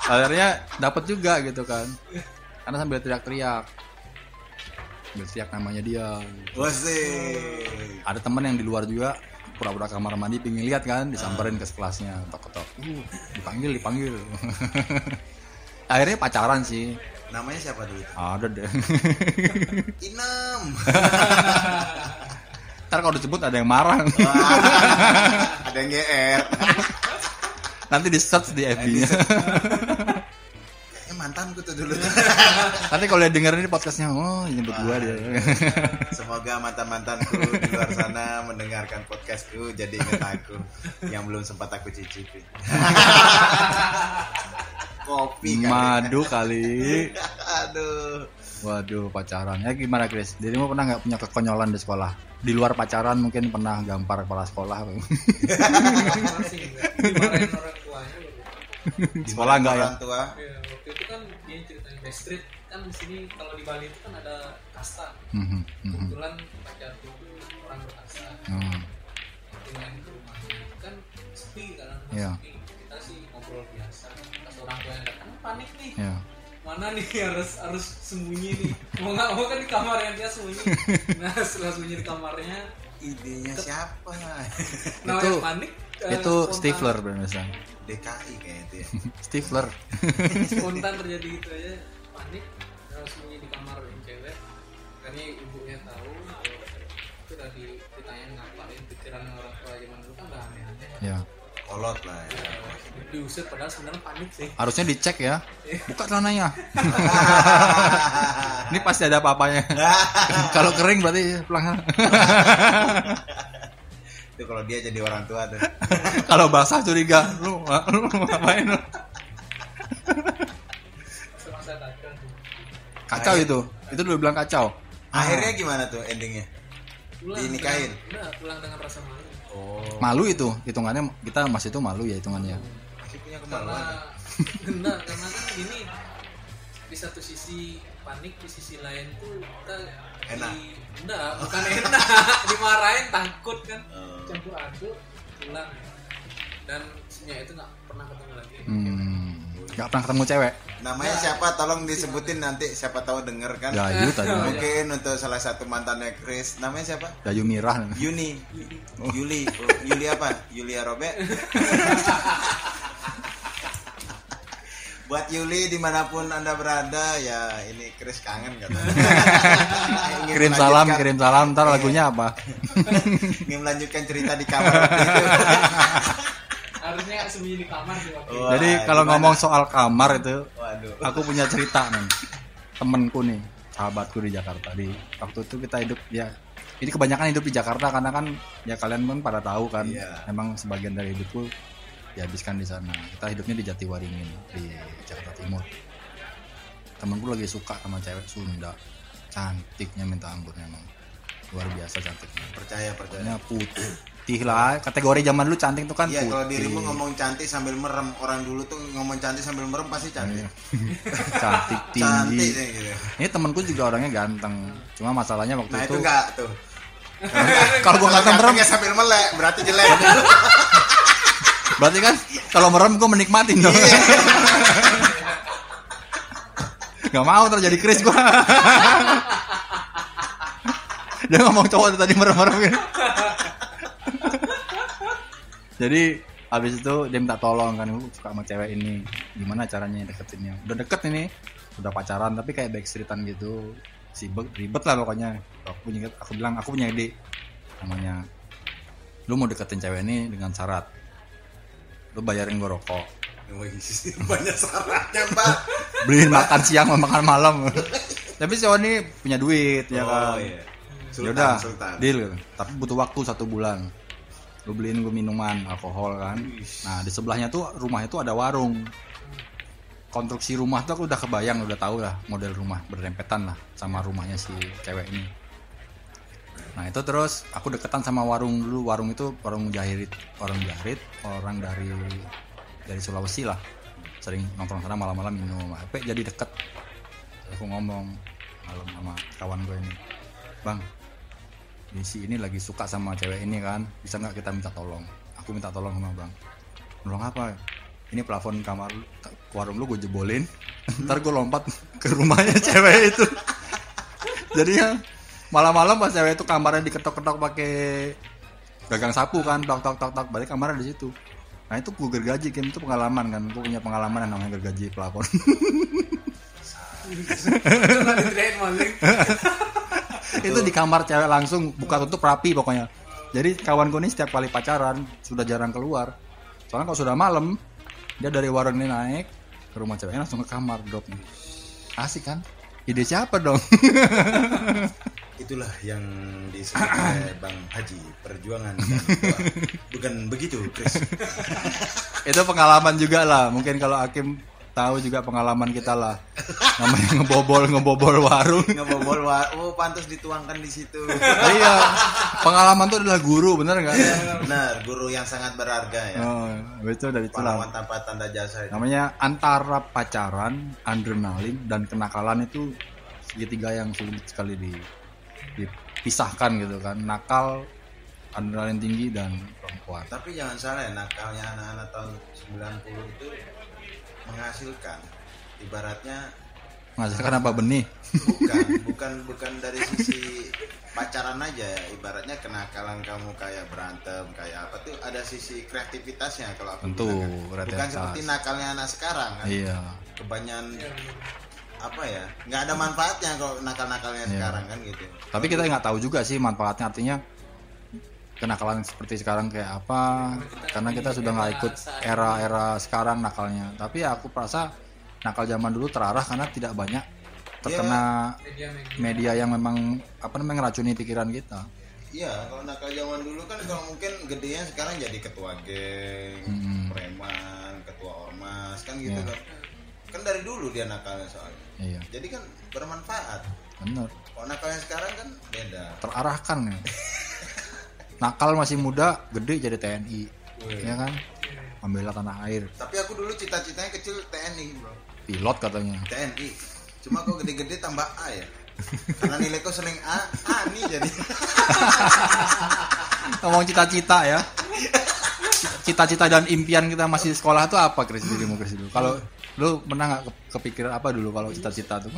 akhirnya dapat juga gitu kan. Karena sambil teriak-teriak. Sambil teriak namanya dia. Wasih. ada temen yang di luar juga pura-pura kamar mandi pingin lihat kan disamperin ke kelasnya ketok-ketok. Uh, dipanggil dipanggil. (laughs) Akhirnya pacaran sih. Namanya siapa dulu ada deh. (laughs) Inem (laughs) ntar kalau disebut ada yang marah. Ada yang GR nanti di search di FB nya eh mantanku tuh dulu. (laughs) Nanti kalau dia denger ini podcastnya oh nyebut gua dia. Semoga mantan-mantanku di luar sana mendengarkan podcastku jadi ingat aku. Yang belum sempat aku cicipi. (laughs) Kopi kali. madu kali. (laughs) Aduh. waduh pacaran. Ya gimana Chris? Dirimu pernah nggak punya kekonyolan di sekolah? Di luar pacaran mungkin pernah gampar kepala sekolah. Sekolah enggak ya? Orang tua. Waktu itu kan dia ceritain Best Street kan di sini kalau di Bali itu kan ada kasta. Mhm, mhm. kebetulan pacarku itu orang berkasta. Waktu main ke rumahnya kan sepi kan rumah Iya. sepi. Kita sih ngobrol biasa. Pas orang tua yang datang panik nih. Ya. mana nih? (laughs) Harus harus sembunyi nih. Mau nggak? Mau kan di kamar yang dia sembunyi. (laughs) Nah setelah sembunyi di kamarnya Idenya siapa? (laughs) namanya Itu- panik eh, itu spontan- Stifler biasa. DKI kayaknya itu ya. (laughs) Stifler. (laughs) Spontan terjadi gitu aja panik. Harus sembunyi di kamar yang cewek. Karena ibunya tahu kalau itu udah di- ditanyain ngapain pikiran orang tua zaman dulu kan nggak aneh-aneh. Ya. Kolot lah ya. diusir padahal sebenarnya panik sih. Harusnya dicek ya. Buka celananya. (laughs) Ini pasti ada apa-apanya. Kalau kering berarti pulang itu kalau dia jadi orang tua tuh. (laughs) kalau basah curiga lu lu ngapain lu? Kacau itu. Itu udah bilang kacau. Akhirnya gimana tuh endingnya? pulang Dinikahin? udah pulang dengan rasa malu. Oh, malu itu. Hitungannya kita masih itu malu ya hitungannya. Masih punya karena kemaluan. (laughs) enggak (laughs) karena kan gini di satu sisi panik di sisi lain tuh kita Enak. di, enggak bukan enak. Dimarahin takut kan Oh. campur aduk pulang dan sinya itu nggak pernah ketemu lagi hmm, nggak pernah ketemu cewek Namanya siapa? Tolong disebutin nanti siapa tahu denger kan. Gayu tadi Mungkin untuk salah satu mantannya Chris. Namanya siapa? Gayu Mirah Yuni. Yuli. Oh, Yuli apa? Yulia Robek. (laughs) Buat Yuli di mana pun anda berada ya ini Chris kangen katanya. (laughs) Kirim salam kirim salam ntar lagunya apa (laughs) Ingin melanjutkan cerita di kamar (laughs) harusnya sembunyi di kamar sih waktu itu. Wah, jadi kalau gimana? ngomong soal kamar itu Waduh. aku punya cerita nih temenku nih sahabatku di Jakarta di waktu itu kita hidup ya ini kebanyakan hidup di Jakarta karena kan ya kalian pun pada tahu kan Iya. memang sebagian dari hidupku dihabiskan di sana kita hidupnya di Jatiwaringin di Jakarta Timur temenku lagi suka sama cewek Sunda cantiknya minta ampun emang luar biasa cantiknya Percaya percaya. Pokoknya putih lah kategori zaman dulu cantik tuh kan Iya kalau dirimu ngomong cantik sambil merem orang dulu tuh ngomong cantik sambil merem pasti cantik. (laughs) cantik tinggi Cantik gitu. Ini temenku juga orangnya ganteng. Cuma masalahnya waktu Nah itu, itu enggak tuh. kalau gua ganteng merem, Gantengnya sambil melek berarti jelek. (laughs) berarti kan kalau merem gua menikmati dong. Iya. Gak mau terjadi kris gua. Dia ngomong cowok tadi merem-merem gitu. Jadi habis itu dia minta tolong kan "Gua suka sama cewek ini gimana caranya deketinnya udah deket ini udah pacaran tapi kayak backstreetan gitu sibuk ribet lah pokoknya aku punya aku bilang aku punya ide namanya lu mau deketin cewek ini dengan syarat lu bayarin gue rokok. (laughs) Banyak syaratnya mbak. beliin makan siang sama makan malam. Tapi si ini punya duit ya kan? Oh iya. ya Sultan. deal. Tapi butuh waktu satu bulan. Lu beliin gue minuman alkohol kan? Nah di sebelahnya tuh rumahnya tuh ada warung. Konstruksi rumah tuh aku udah kebayang udah tahu lah model rumah berempetan lah sama rumahnya si cewek ini nah itu terus aku deketan sama warung dulu. Warung itu warung jahit warung jahit orang dari dari Sulawesi lah. Sering nongkrong sana malam-malam minum apa jadi deket. Aku ngomong malam sama kawan gue ini bang ini si ini lagi suka sama cewek ini kan bisa nggak kita minta tolong? Aku minta tolong sama bang tolong apa? Ini plafon kamar warung lu gue jebolin. (laughs) Ntar gue lompat ke rumahnya (laughs) cewek itu. Jadinya malam-malam pas cewek itu kamarnya diketok-ketok pakai gagang sapu kan tok tok tok tok balik kamarnya di situ. Nah itu gue gergaji kan itu pengalaman kan. Gue punya pengalaman yang namanya gergaji maling (laughs) itu di kamar cewek langsung buka tutup rapi pokoknya. Jadi kawan gue ini setiap kali pacaran sudah jarang keluar. Soalnya kalau sudah malam dia dari warung ini naik ke rumah ceweknya langsung ke kamar drop asik kan? Ide siapa dong (laughs) Itulah yang disebut oleh (clears throat) Bang Haji perjuangan dan. Bukan begitu, Chris. (laughs) itu pengalaman juga lah mungkin kalau Hakim tahu juga pengalaman kita lah namanya ngebobol ngebobol warung (laughs) Ngebobol wa oh pantas dituangkan di situ. (laughs) iya pengalaman tuh adalah guru bener nggak Benar, guru yang sangat berharga ya. oh itu dari itulah Pahlawan tanpa tanda jasa itu. namanya antara pacaran, adrenalin dan kenakalan itu segitiga yang sulit sekali di, dipisahkan gitu kan. Nakal, adrenalin tinggi dan perempuan. Tapi jangan salah ya, nakalnya anak-anak tahun 90 itu menghasilkan. Ibaratnya Menghasilkan apa benih? bukan (laughs) bukan bukan dari sisi pacaran aja ya. ibaratnya kenakalan kamu kayak berantem kayak apa tuh ada sisi kreativitasnya kalau aku Tentu, kan. bukan seperti nakalnya anak sekarang kan Iya. kebanyakan apa ya nggak ada manfaatnya kalau nakal-nakalnya Iya. sekarang kan gitu Tapi kita nggak tahu juga sih manfaatnya artinya kenakalan seperti sekarang kayak apa karena kita sudah nggak ikut era-era sekarang nakalnya tapi ya aku merasa nakal zaman dulu terarah karena tidak banyak terkena media media media yang memang apa namanya ngeracuni pikiran kita iya kalau nakal zaman dulu kan kalau mungkin gedenya sekarang jadi ketua geng Hmm. preman ketua ormas kan gitu Iya. kan kan dari dulu dia nakalnya soalnya Iya, jadi kan bermanfaat bener. kalau nakalnya sekarang kan beda Terarahkan ya. (laughs) Nakal masih muda, gede jadi TNI. Ya kan? Membela tanah air. tapi aku dulu cita-citanya kecil TNI bro Pilot katanya. TNI cuma kok gede-gede tambah A ya karena nilaiku sering A A nih jadi (laughs) Ngomong cita-cita ya. Cita-cita dan impian kita masih sekolah tuh apa Chris dirimu Chris dulu? Kalau lu pernah nggak ke- kepikiran apa dulu kalau cita-cita tuh?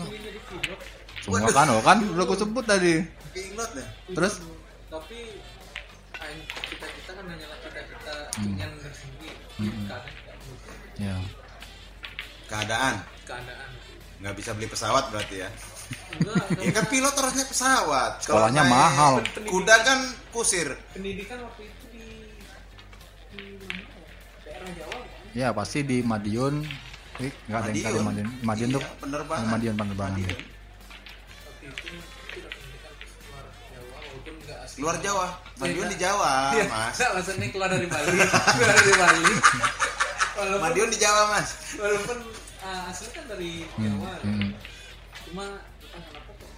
Semua kan, oh kan udah aku sebut tadi. pilot ya Terus? Tapi cita-cita kan hanyalah cita-cita ingin tersendiri mungkin. Ya. Keadaan. Keadaan. Nggak bisa beli pesawat berarti ya? Enggak (laughs) ya kan pilot harusnya pesawat. Kalau Sekolahnya naik mahal. kuda kan kusir. Pendidikan waktu itu di di mana ya? daerah Jawa kan ya pasti di Madiun. Eh, enggak ada yang Madiun. Madiun tuh Iya, penerbangan Madiun penerbangan. Madiun. waktu itu tidak pendidikan luar Jawa Madiun di Jawa Iya, mas enggak, maksudnya keluar dari Bali (laughs) keluar dari Bali walaupun Madiun di Jawa mas walaupun aslinya kan dari Jawa Hmm, cuma entah kenapa kok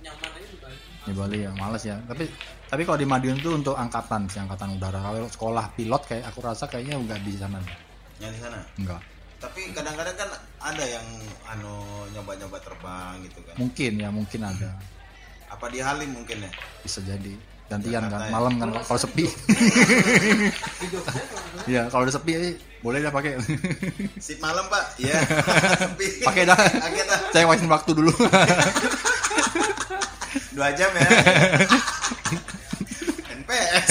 nyaman aja di Bali di Bali ya, males ya. Tapi tapi kalau di Madiun tuh untuk angkatan sih angkatan udara. Kalau sekolah pilot kayak aku rasa kayaknya enggak di sana. yang di sana Enggak. Tapi kadang-kadang kan ada yang anu nyoba-nyoba terbang gitu kan Mungkin ya, mungkin ada. apa di Halim mungkin ya Bisa jadi. Gantian Jakarta kan, ya. malam kan kalau sepi. Jogja (laughs) kalau Iya, udah sepi eh, boleh dah pakai. (laughs) sip malam pak iya (laughs) sepi Pakai dah. pakai dah Saya wasin waktu dulu. dua jam ya NPS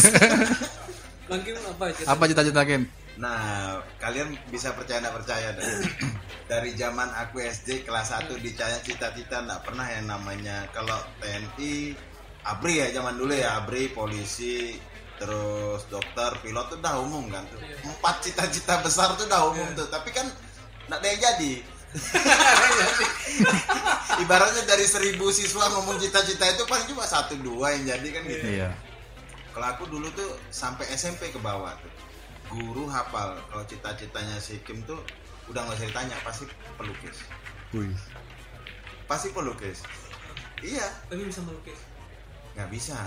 Bangkin apa aja Apa cita-cita game? Nah, kalian bisa percaya nggak percaya dah. (laughs) Dari zaman aku SD kelas 1 dicaya cita-cita nggak pernah yang namanya kalau TNI, ABRI ya zaman dulu ya ABRI, polisi, terus dokter, pilot tuh udah umum kan tuh. Empat cita-cita besar tuh udah umum tuh. Tapi kan nggak ada yang jadi. (laughs) Ibaratnya dari seribu siswa ngomong cita-cita itu paling cuma satu dua yang jadi kan gitu. Iya. Kalau aku dulu tuh sampai SMP ke bawah tuh. Guru hafal kalau cita-citanya si Kim tuh udah nggak usah ditanya pasti pelukis. Wih. Pasti pelukis. Iya, tapi bisa melukis nggak bisa.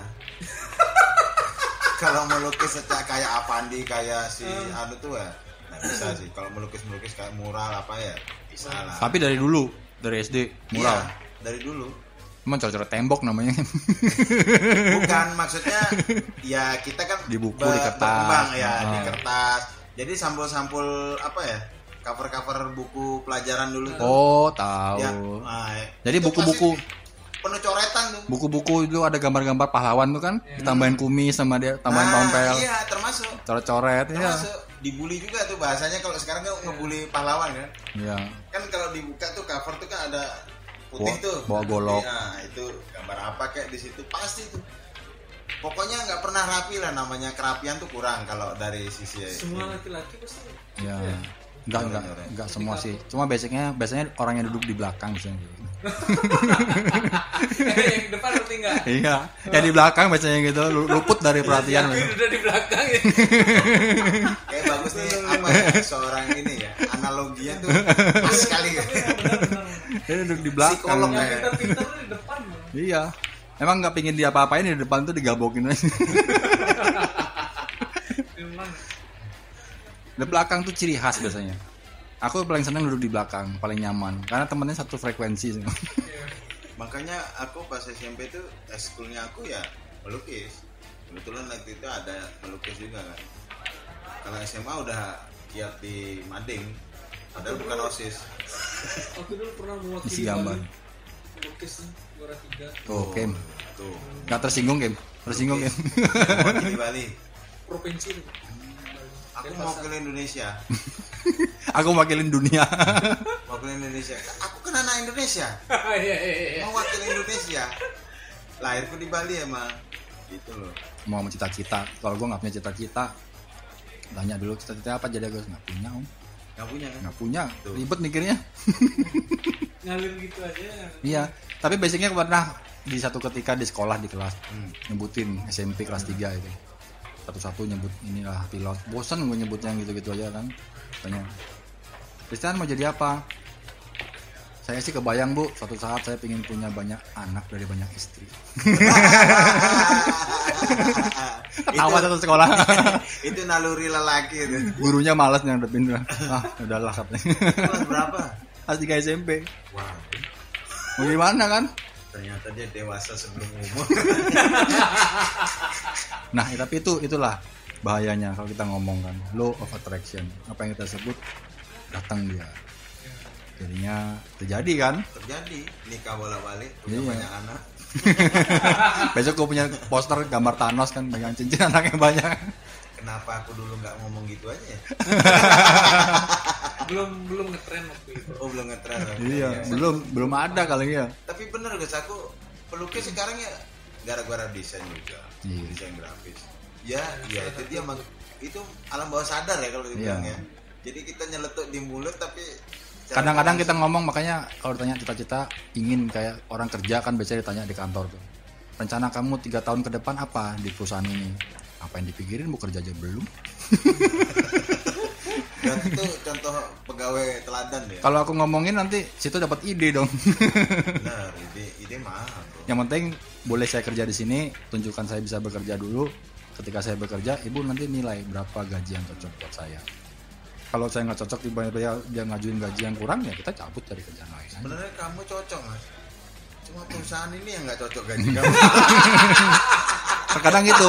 (laughs) kalau melukis secara kayak Avandi kayak si anu tuh ya nggak bisa sih. Kalau melukis melukis kayak mural apa ya bisa lah. Tapi dari dulu, dari SD, mural. Iya, dari dulu. Emang coret-coret tembok namanya. (laughs) Bukan maksudnya ya kita kan Di buku, di kertas. berkembang ya di Ah. kertas. Jadi sampul-sampul apa ya? Cover-cover buku pelajaran dulu tuh. Oh, tahu. Ya, nah, Jadi buku-buku penuh coretan tuh. buku-buku itu ada gambar-gambar pahlawan tuh kan, ditambahin kumis sama dia tambahin Nah, tompel, Iya, termasuk. coret-coret ya. Termasuk dibully juga tuh bahasanya kalau sekarang kan ngebully pahlawan kan. Iya. Kan kalau dibuka tuh cover tuh kan ada putih Bawa- tuh. bawa golok. Nah, itu gambar apa kayak di situ pasti tuh. Pokoknya nggak pernah rapi lah namanya kerapian tuh kurang kalau dari sisi semua laki-laki pasti Ya. Enggak, enggak, Nyoret-nyoret. enggak semua sih. Cuma basicnya biasanya orang yang duduk di belakang biasanya. gitu. (laughs) yang depan ngerti nggak Iya, yang di belakang biasanya gitu lu- luput dari perhatian. Tapi udah di belakang ya (laughs) kayak bagus nih apa ya seorang ini ya analoginya tuh pas sekali ya. Dia duduk di belakang. Psikolog yang ya. pintar-pintar tuh di depan loh. Iya. Emang nggak pingin dia apa-apain di depan tuh digabokin aja. Memang. di belakang tuh ciri khas biasanya. Aku paling senang duduk di belakang, paling nyaman. Karena temennya satu frekuensi semua. Iya. makanya aku pas SMP tuh ekskulnya aku ya melukis kebetulan waktu itu ada melukis juga kan kalau SMA udah giat di mading padahal bukan osis Aku dulu pernah mewakili Isi gambar. Nih, juara tiga Tuh, Kem. tuh Gak tersinggung, Kem. Tersinggung, Kem. mewakili (laughs) Bali provinsi (laughs) aku mewakili Indonesia Aku wakilin dunia. (laughs) mewakili Indonesia aku kan anak Indonesia Iya iya iya. mewakili Indonesia lahirku di Bali emang gitu loh Mau cita-cita. Kalau gue nggak punya cita-cita, tanya dulu cita-cita apa jadi gue nggak punya, om. Nggak punya kan Nggak punya. Tuh. Ribet mikirnya. (laughs) Ngalir gitu aja. Iya. Tapi basicnya aku pernah di satu ketika di sekolah di kelas Hmm. nyebutin SMP kelas 3 itu satu-satu nyebut inilah pilot bosan gue nyebutnya gitu-gitu aja kan tanya Christian mau jadi apa Saya sih kebayang bu, suatu saat saya ingin punya banyak anak dari banyak istri. (laughs) Ketawa satu sekolah. (laughs) itu naluri lelaki itu. Gurunya malas ngadepin. Ah, udahlah katanya. Kelas berapa? (laughs) Kelas 3 SMP. Wah, Mau gimana kan? ternyata dia dewasa sebelum umur. Nah, tapi itu itulah bahayanya kalau kita ngomong kan law of attraction. Apa yang kita sebut datang dia. Jadinya terjadi kan? Terjadi nikah bola balik punya Iya. banyak anak. (laughs) Besok gue punya poster gambar Thanos kan pegang cincin (laughs) anaknya banyak. Kenapa aku dulu nggak ngomong gitu aja ya? (laughs) belum belum ngetren waktu itu Oh belum ngetren. Iya, belum belum ada kali ya. Tapi bener guys aku pelukis sekarang ya gara-gara desain juga, Iya. desain grafis. Ya, ya itu dia itu alam bawah sadar ya kalau dibilang Iya. ya. Jadi kita nyeletuk di mulut tapi Kadang-kadang kita ngomong makanya kalau ditanya cita-cita ingin kayak orang kerja kan biasanya ditanya di kantor tuh. Rencana kamu tiga tahun ke depan apa di perusahaan ini? Apa yang dipikirin mau kerja aja belum? (laughs) Itu contoh pegawai teladan ya. Kalau aku ngomongin nanti situ dapat ide dong. (laughs) Benar, ide ide mahal bro. yang penting boleh saya kerja di sini, tunjukkan saya bisa bekerja dulu. Ketika saya bekerja, ibu nanti nilai berapa gaji yang cocok buat saya. Kalau saya nggak cocok tiba-tiba dia ngajuin gaji yang kurang ya kita cabut dari kerjaan lain. aja. Sebenarnya kamu cocok mas. Cuma perusahaan ini yang nggak cocok gaji (laughs) kamu. Terkadang gitu.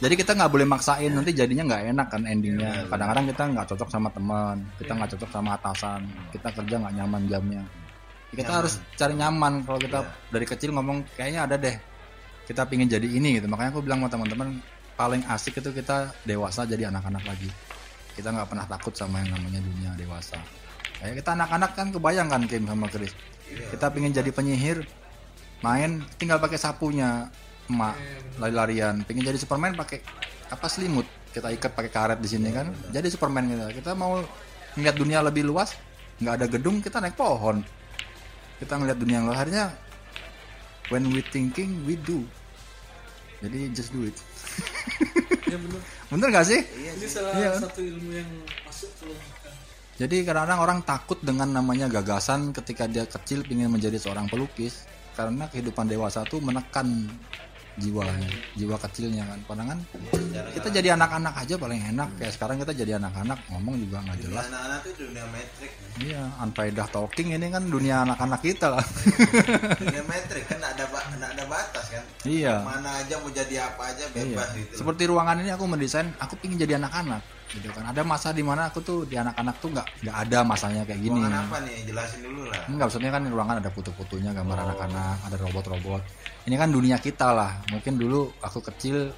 Jadi kita nggak boleh maksain nanti jadinya nggak enak kan endingnya. Kadang-kadang kita nggak cocok sama teman, kita nggak cocok sama atasan, kita kerja nggak nyaman jamnya. Kita Nyaman. harus cari nyaman. Kalau kita dari kecil ngomong kayaknya ada deh. Kita pingin jadi ini gitu. Makanya aku bilang sama teman-teman paling asik itu kita dewasa jadi anak-anak lagi. Kita nggak pernah takut sama yang namanya dunia dewasa. Kayak kita anak-anak kan kebayang kan Kim sama Chris. Kita pingin jadi penyihir, main tinggal pakai sapunya emak lari-larian. Pengen jadi Superman pakai apa selimut. Kita ikat pakai karet di sini kan. jadi Superman kita. Kita mau ngeliat dunia lebih luas nggak ada gedung kita naik pohon. Kita ngeliat dunia yang luas. Akhirnya when we thinking we do. Jadi just do it (laughs) ya bener. Bener gak sih? Ini salah Iya. satu ilmu yang masuk ke logika Jadi kadang-kadang orang takut dengan namanya gagasan ketika dia kecil ingin menjadi seorang pelukis karena kehidupan dewasa tuh menekan jiwanya, jiwa kecilnya kan. Padahal kan kita jadi anak-anak aja paling enak. Kayak sekarang kita jadi anak-anak ngomong juga nggak jelas. anak-anak itu dunia metrik. Iya, unfaedah talking ini kan dunia anak-anak kita lah. dunia metrik kan ada ada batas kan. iya. Mana aja mau jadi apa aja Iya. bebas gitu. loh. Seperti ruangan ini aku mendesain, aku pingin jadi anak-anak, gitu kan. Ada masa di mana aku tuh di anak-anak tuh nggak nggak ada masanya kayak gini. Ruangan apa nih? Jelasin dulu lah. Enggak, maksudnya kan ruangan ada foto-fotonya, gambar anak-anak, ada robot-robot. Ini kan dunia kita lah. Mungkin dulu aku kecil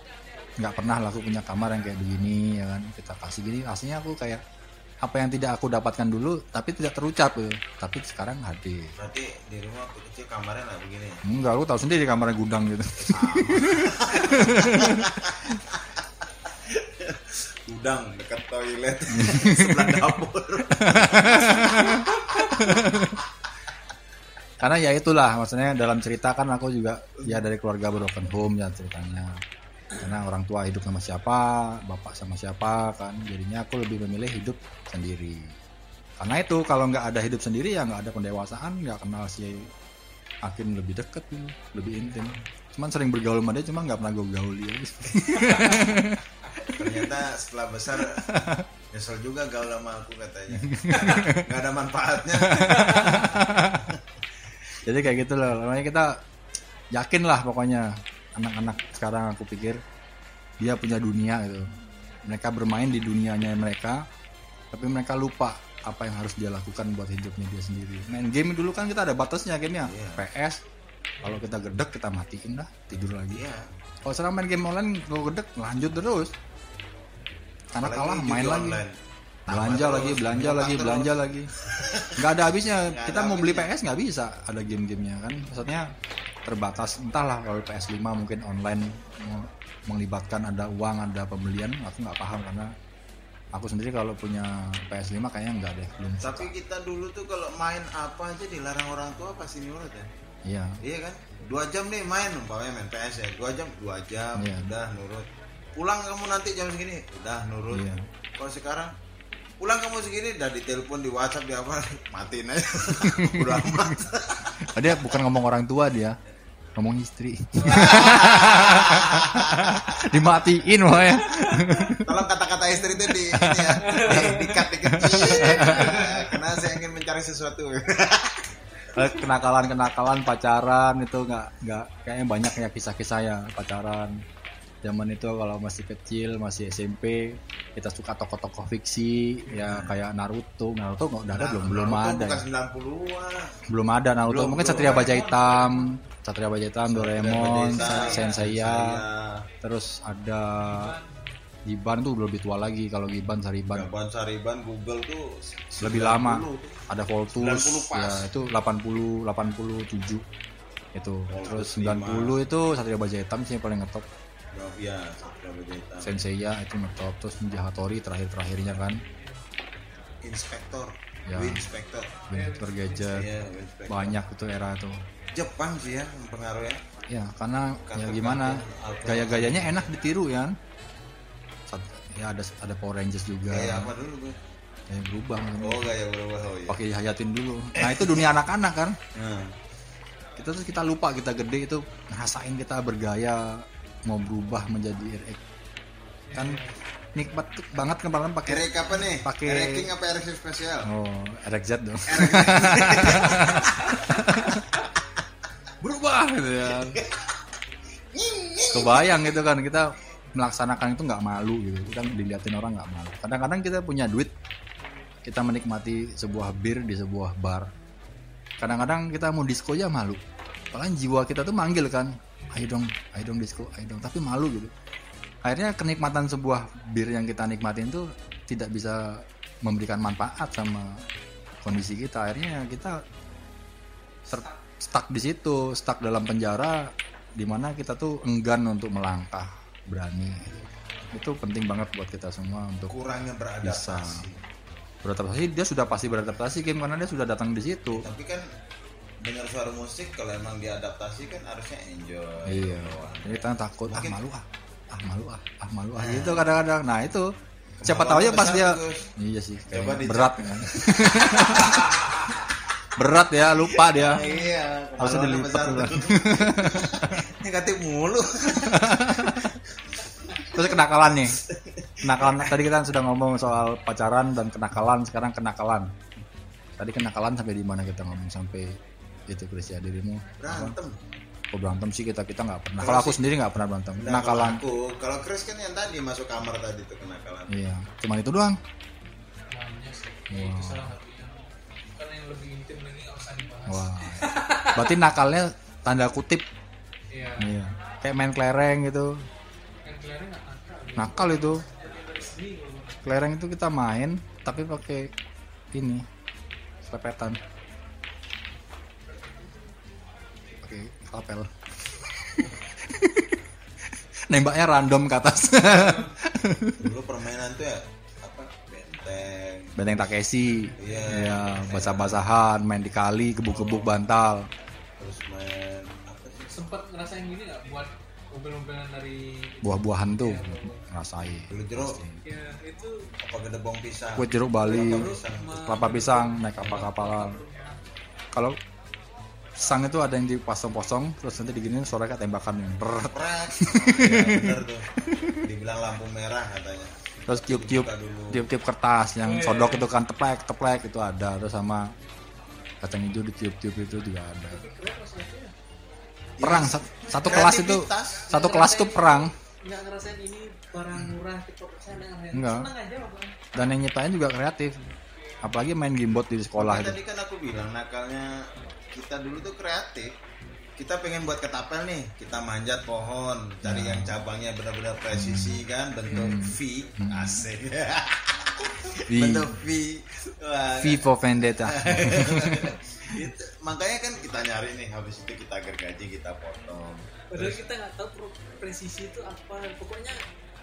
nggak pernah lah aku punya kamar yang kayak begini, ya kan. Kita kasih gini, aslinya aku kayak apa yang tidak aku dapatkan dulu, tapi tidak terucap gitu. Tapi sekarang hadir. Berarti di rumah waktu kecil kamarnya nggak begini. ya? Enggak, aku tahu sendiri kamarnya gudang gitu. (laughs) Gudang dekat toilet (laughs) sebelah dapur. (laughs) Karena ya itulah, maksudnya dalam cerita kan aku juga ya dari keluarga broken home ya ceritanya. Karena orang tua hidup sama siapa, bapak sama siapa kan, jadinya aku lebih memilih hidup sendiri. Karena itu kalau nggak ada hidup sendiri ya nggak ada pendewasaan, nggak kenal si Akin lebih deket gitu, lebih intim. Cuman sering bergaul sama dia, cuma nggak pernah gue gaul dia. (laughs) Ternyata setelah besar nyesel juga gaul sama aku katanya. (laughs) Nggak ada manfaatnya. Jadi kayak gitu loh. Makanya kita yakin lah pokoknya anak-anak sekarang aku pikir dia punya dunia gitu. Mereka bermain di dunianya mereka, tapi mereka lupa apa yang harus dia lakukan buat hidupnya dia sendiri. Main game dulu kan kita ada batasnya gamenya. Iya. PS kalau kita gedek kita matiin lah tidur lagi. Iya. Kalau sekarang main game online kalau gedek lanjut terus. Karena Apalagi kalah main lagi. online. Belanja lagi, belanja lagi, belanja lagi. Nggak ada habisnya. Nggak Kita ada mau beli. PS nggak bisa. Ada game-gamenya kan. Maksudnya terbatas. Entahlah kalau PS5 mungkin online melibatkan ada uang, ada pembelian. Aku nggak paham karena aku sendiri kalau punya PS5 kayaknya nggak deh. Belum. Tapi kita dulu tuh kalau main apa aja dilarang orang tua pasti nurut ya. Iya. Iya kan? Dua jam nih main, umpamanya main PS ya. Dua jam, dua jam, Iya. udah nurut. Pulang kamu nanti jam segini, udah nurut. Iya. Kalau sekarang pulang kamu segini udah ditelepon di WhatsApp di apa (laughs) matiin aja. (laughs) Udah amat. Oh, dia bukan ngomong orang tua dia. Ngomong istri. (laughs) Dimatiin ya tolong kata-kata istri itu di ini ya di, di cut dikit karena saya ingin mencari sesuatu. Kenakalan kenakalan pacaran itu nggak nggak kayaknya banyak ya kisah-kisah ya pacaran zaman itu kalau masih kecil masih SMP kita suka tokoh-tokoh fiksi ya kayak Naruto. Naruto nggak udah ada belum belum Naruto ada bukan ya. 90-an belum ada Naruto. Belum, mungkin belum Satria. Baja Hitam Satria Baja Hitam Doraemon Senseiya terus ada Giban tuh lebih tua lagi. Kalau Giban Sariban. Gaban Sariban Google tuh lebih 90 lama ada Voltus. 90 pas. ya itu 80 87 itu. Terus 90 itu Satria Baja Hitam sih yang paling ngetop Ya, Satria. Senseiya itu ngetop terus Ninja Hattori terakhir-terakhirnya kan Inspektor, Ya. Inspektor. Inspector Gadget Iya, Inspektor. banyak itu era itu Jepang sih ya mempengaruhi ya. ya karena ya Kartun-kartun gimana gaya-gayanya enak ditiru ya ya ada ada Power Rangers juga Kayak apa dulu gue? yang berubah Oh, gaya berubah oh iya. pakai dihayatin dulu nah itu dunia anak-anak kan Nah, kita terus kita lupa kita gede itu ngerasain kita bergaya mau berubah menjadi RX kan nikmat banget kemarin pakai Erek apa nih? Pakai- Erek King apa Erek spesial? oh RXZ dong. (laughs) Berubah gitu ya. Kebayang gitu kan kita melaksanakan itu nggak malu gitu. Kita dilihatin orang nggak malu. Kadang-kadang kita punya duit kita menikmati sebuah bir di sebuah bar. Kadang-kadang kita mau disco aja malu. Padahal jiwa kita tuh manggil kan ayo dong ayo dong disco ayo dong. Tapi malu gitu. Akhirnya kenikmatan sebuah bir yang kita nikmatin tuh tidak bisa memberikan manfaat sama kondisi kita. Akhirnya kita stuck di situ stuck dalam penjara di mana kita tuh enggan untuk melangkah berani. Itu penting banget buat kita semua untuk Kurangnya bisa beradaptasi. beradaptasi dia sudah pasti beradaptasi game karena dia sudah datang di situ. Tapi kan dengar suara musik kalau emang diadaptasi kan harusnya enjoy. iya jadi kita takut ah Mungkin- malu ah ah malu ah ah malu ah gitu kadang-kadang nah itu siapa tahu ya pas dia Gus. iya sih kayak Coba berat kan (laughs) berat ya lupa dia Iya, Harusnya dilipat. (laughs) Negatif mulu. (laughs) Terus kenakalan nih. Kenakalan tadi kita sudah ngomong soal pacaran dan kenakalan, sekarang kenakalan. Tadi kenakalan sampai di mana kita ngomong sampai itu Chris ya dirimu Berantem. Kok berantem sih kita kita nggak pernah. Kalau aku sendiri nggak pernah berantem. Nah, kalau Kenakalan. aku, kalau Chris kan yang tadi masuk kamar tadi tuh kenakalan. Iya, cuman itu doang. ya, itu salah satunya kan yang lebih intim lagi nggak usah dibahas Wah. (laughs) Berarti nakalnya tanda kutip. iya Iya. Kayak main kelereng gitu. kelihatannya nggak nakal gitu. Nakal itu. Kelereng itu kita main tapi pakai ini selepetan. Lapel. (laughs) Nembaknya random ke atas. (laughs) Dulu permainan tuh ya apa? Benteng. Benteng Takeshi. Iya. Iya, basah-basahan, main di kali, gebuk-gebuk bantal. Terus main apa sih? sempat ngerasain gini nggak buat mobil-mobilan dari Buah-buahan tuh ngerasain. Dulu jeruk ya itu apa gedebong pisang. Kue jeruk Bali, Kelapa pisang. kelapa pisang, naik kapal-kapalan. Kalau pisang itu ada yang dipasang-pasang, terus nanti diginiin suara kayak tembakan yang. Oh, (laughs) iya, bener tuh. Dibilang lampu merah katanya. terus tiup-tiup tiup-tiup kertas yang sodok itu kan teplek teplek itu ada. Terus sama kacang hijau ditiup-tiup itu juga ada. Perang sat- satu kelas itu satu kelas itu perang. Nggak ngerasain ini barang murah tipe persen yang ngerasain. Enggak. aja dan yang nyiptain juga kreatif. Apalagi main gamebot di sekolah itu. tadi kan aku bilang nakalnya kita dulu tuh kreatif. Kita pengen buat ketapel nih, kita manjat pohon, cari Ya. yang cabangnya benar-benar presisi Hmm. kan, bentuk V, asik. V. (laughs) bentuk V. Wah, V for Vendetta (laughs) itu, makanya kan kita nyari nih, habis itu kita gergaji, kita potong. padahal kita nggak tahu presisi itu apa pokoknya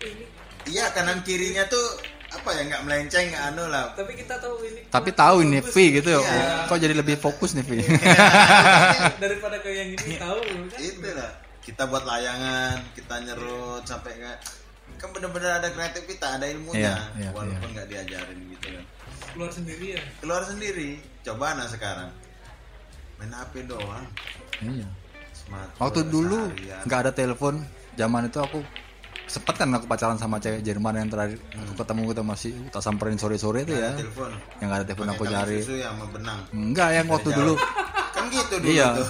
ini Iya kanan kirinya tuh apa ya nggak melenceng nggak anu lah. tapi kita tahu ini tapi tahu ini V gitu ya. Iya. kok jadi lebih fokus nih V (laughs) daripada kayak yang ini tahu kan? Itu lah kita buat layangan kita nyerut sampai nggak kan bener-bener ada kreativitas ada ilmunya. Iya, iya, walaupun nggak diajarin gitu kan. Keluar sendiri ya? Keluar sendiri. Coba nah sekarang. Main HP doang. Iya. smartphone Waktu dulu nggak ada telepon, zaman itu aku sempet kan aku pacaran sama cewek Jerman yang terakhir aku ketemu kita masih tak samperin sore-sore itu ya. telepon Yang nggak ada telepon aku cari. ya benang Enggak yang waktu jauh. dulu. kan gitu dulu Iya. tuh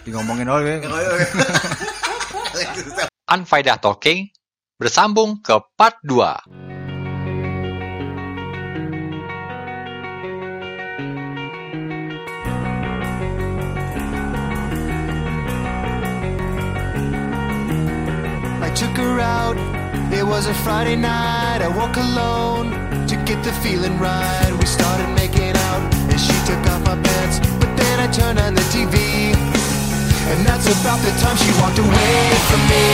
Di ngomongin susu. Unfaedah Talking bersambung ke part 2. Took her out. It was a Friday night. I woke alone to get the feeling right. We started making out, and she took off my pants. But then I turned on the TV, and that's about the time she walked away from me.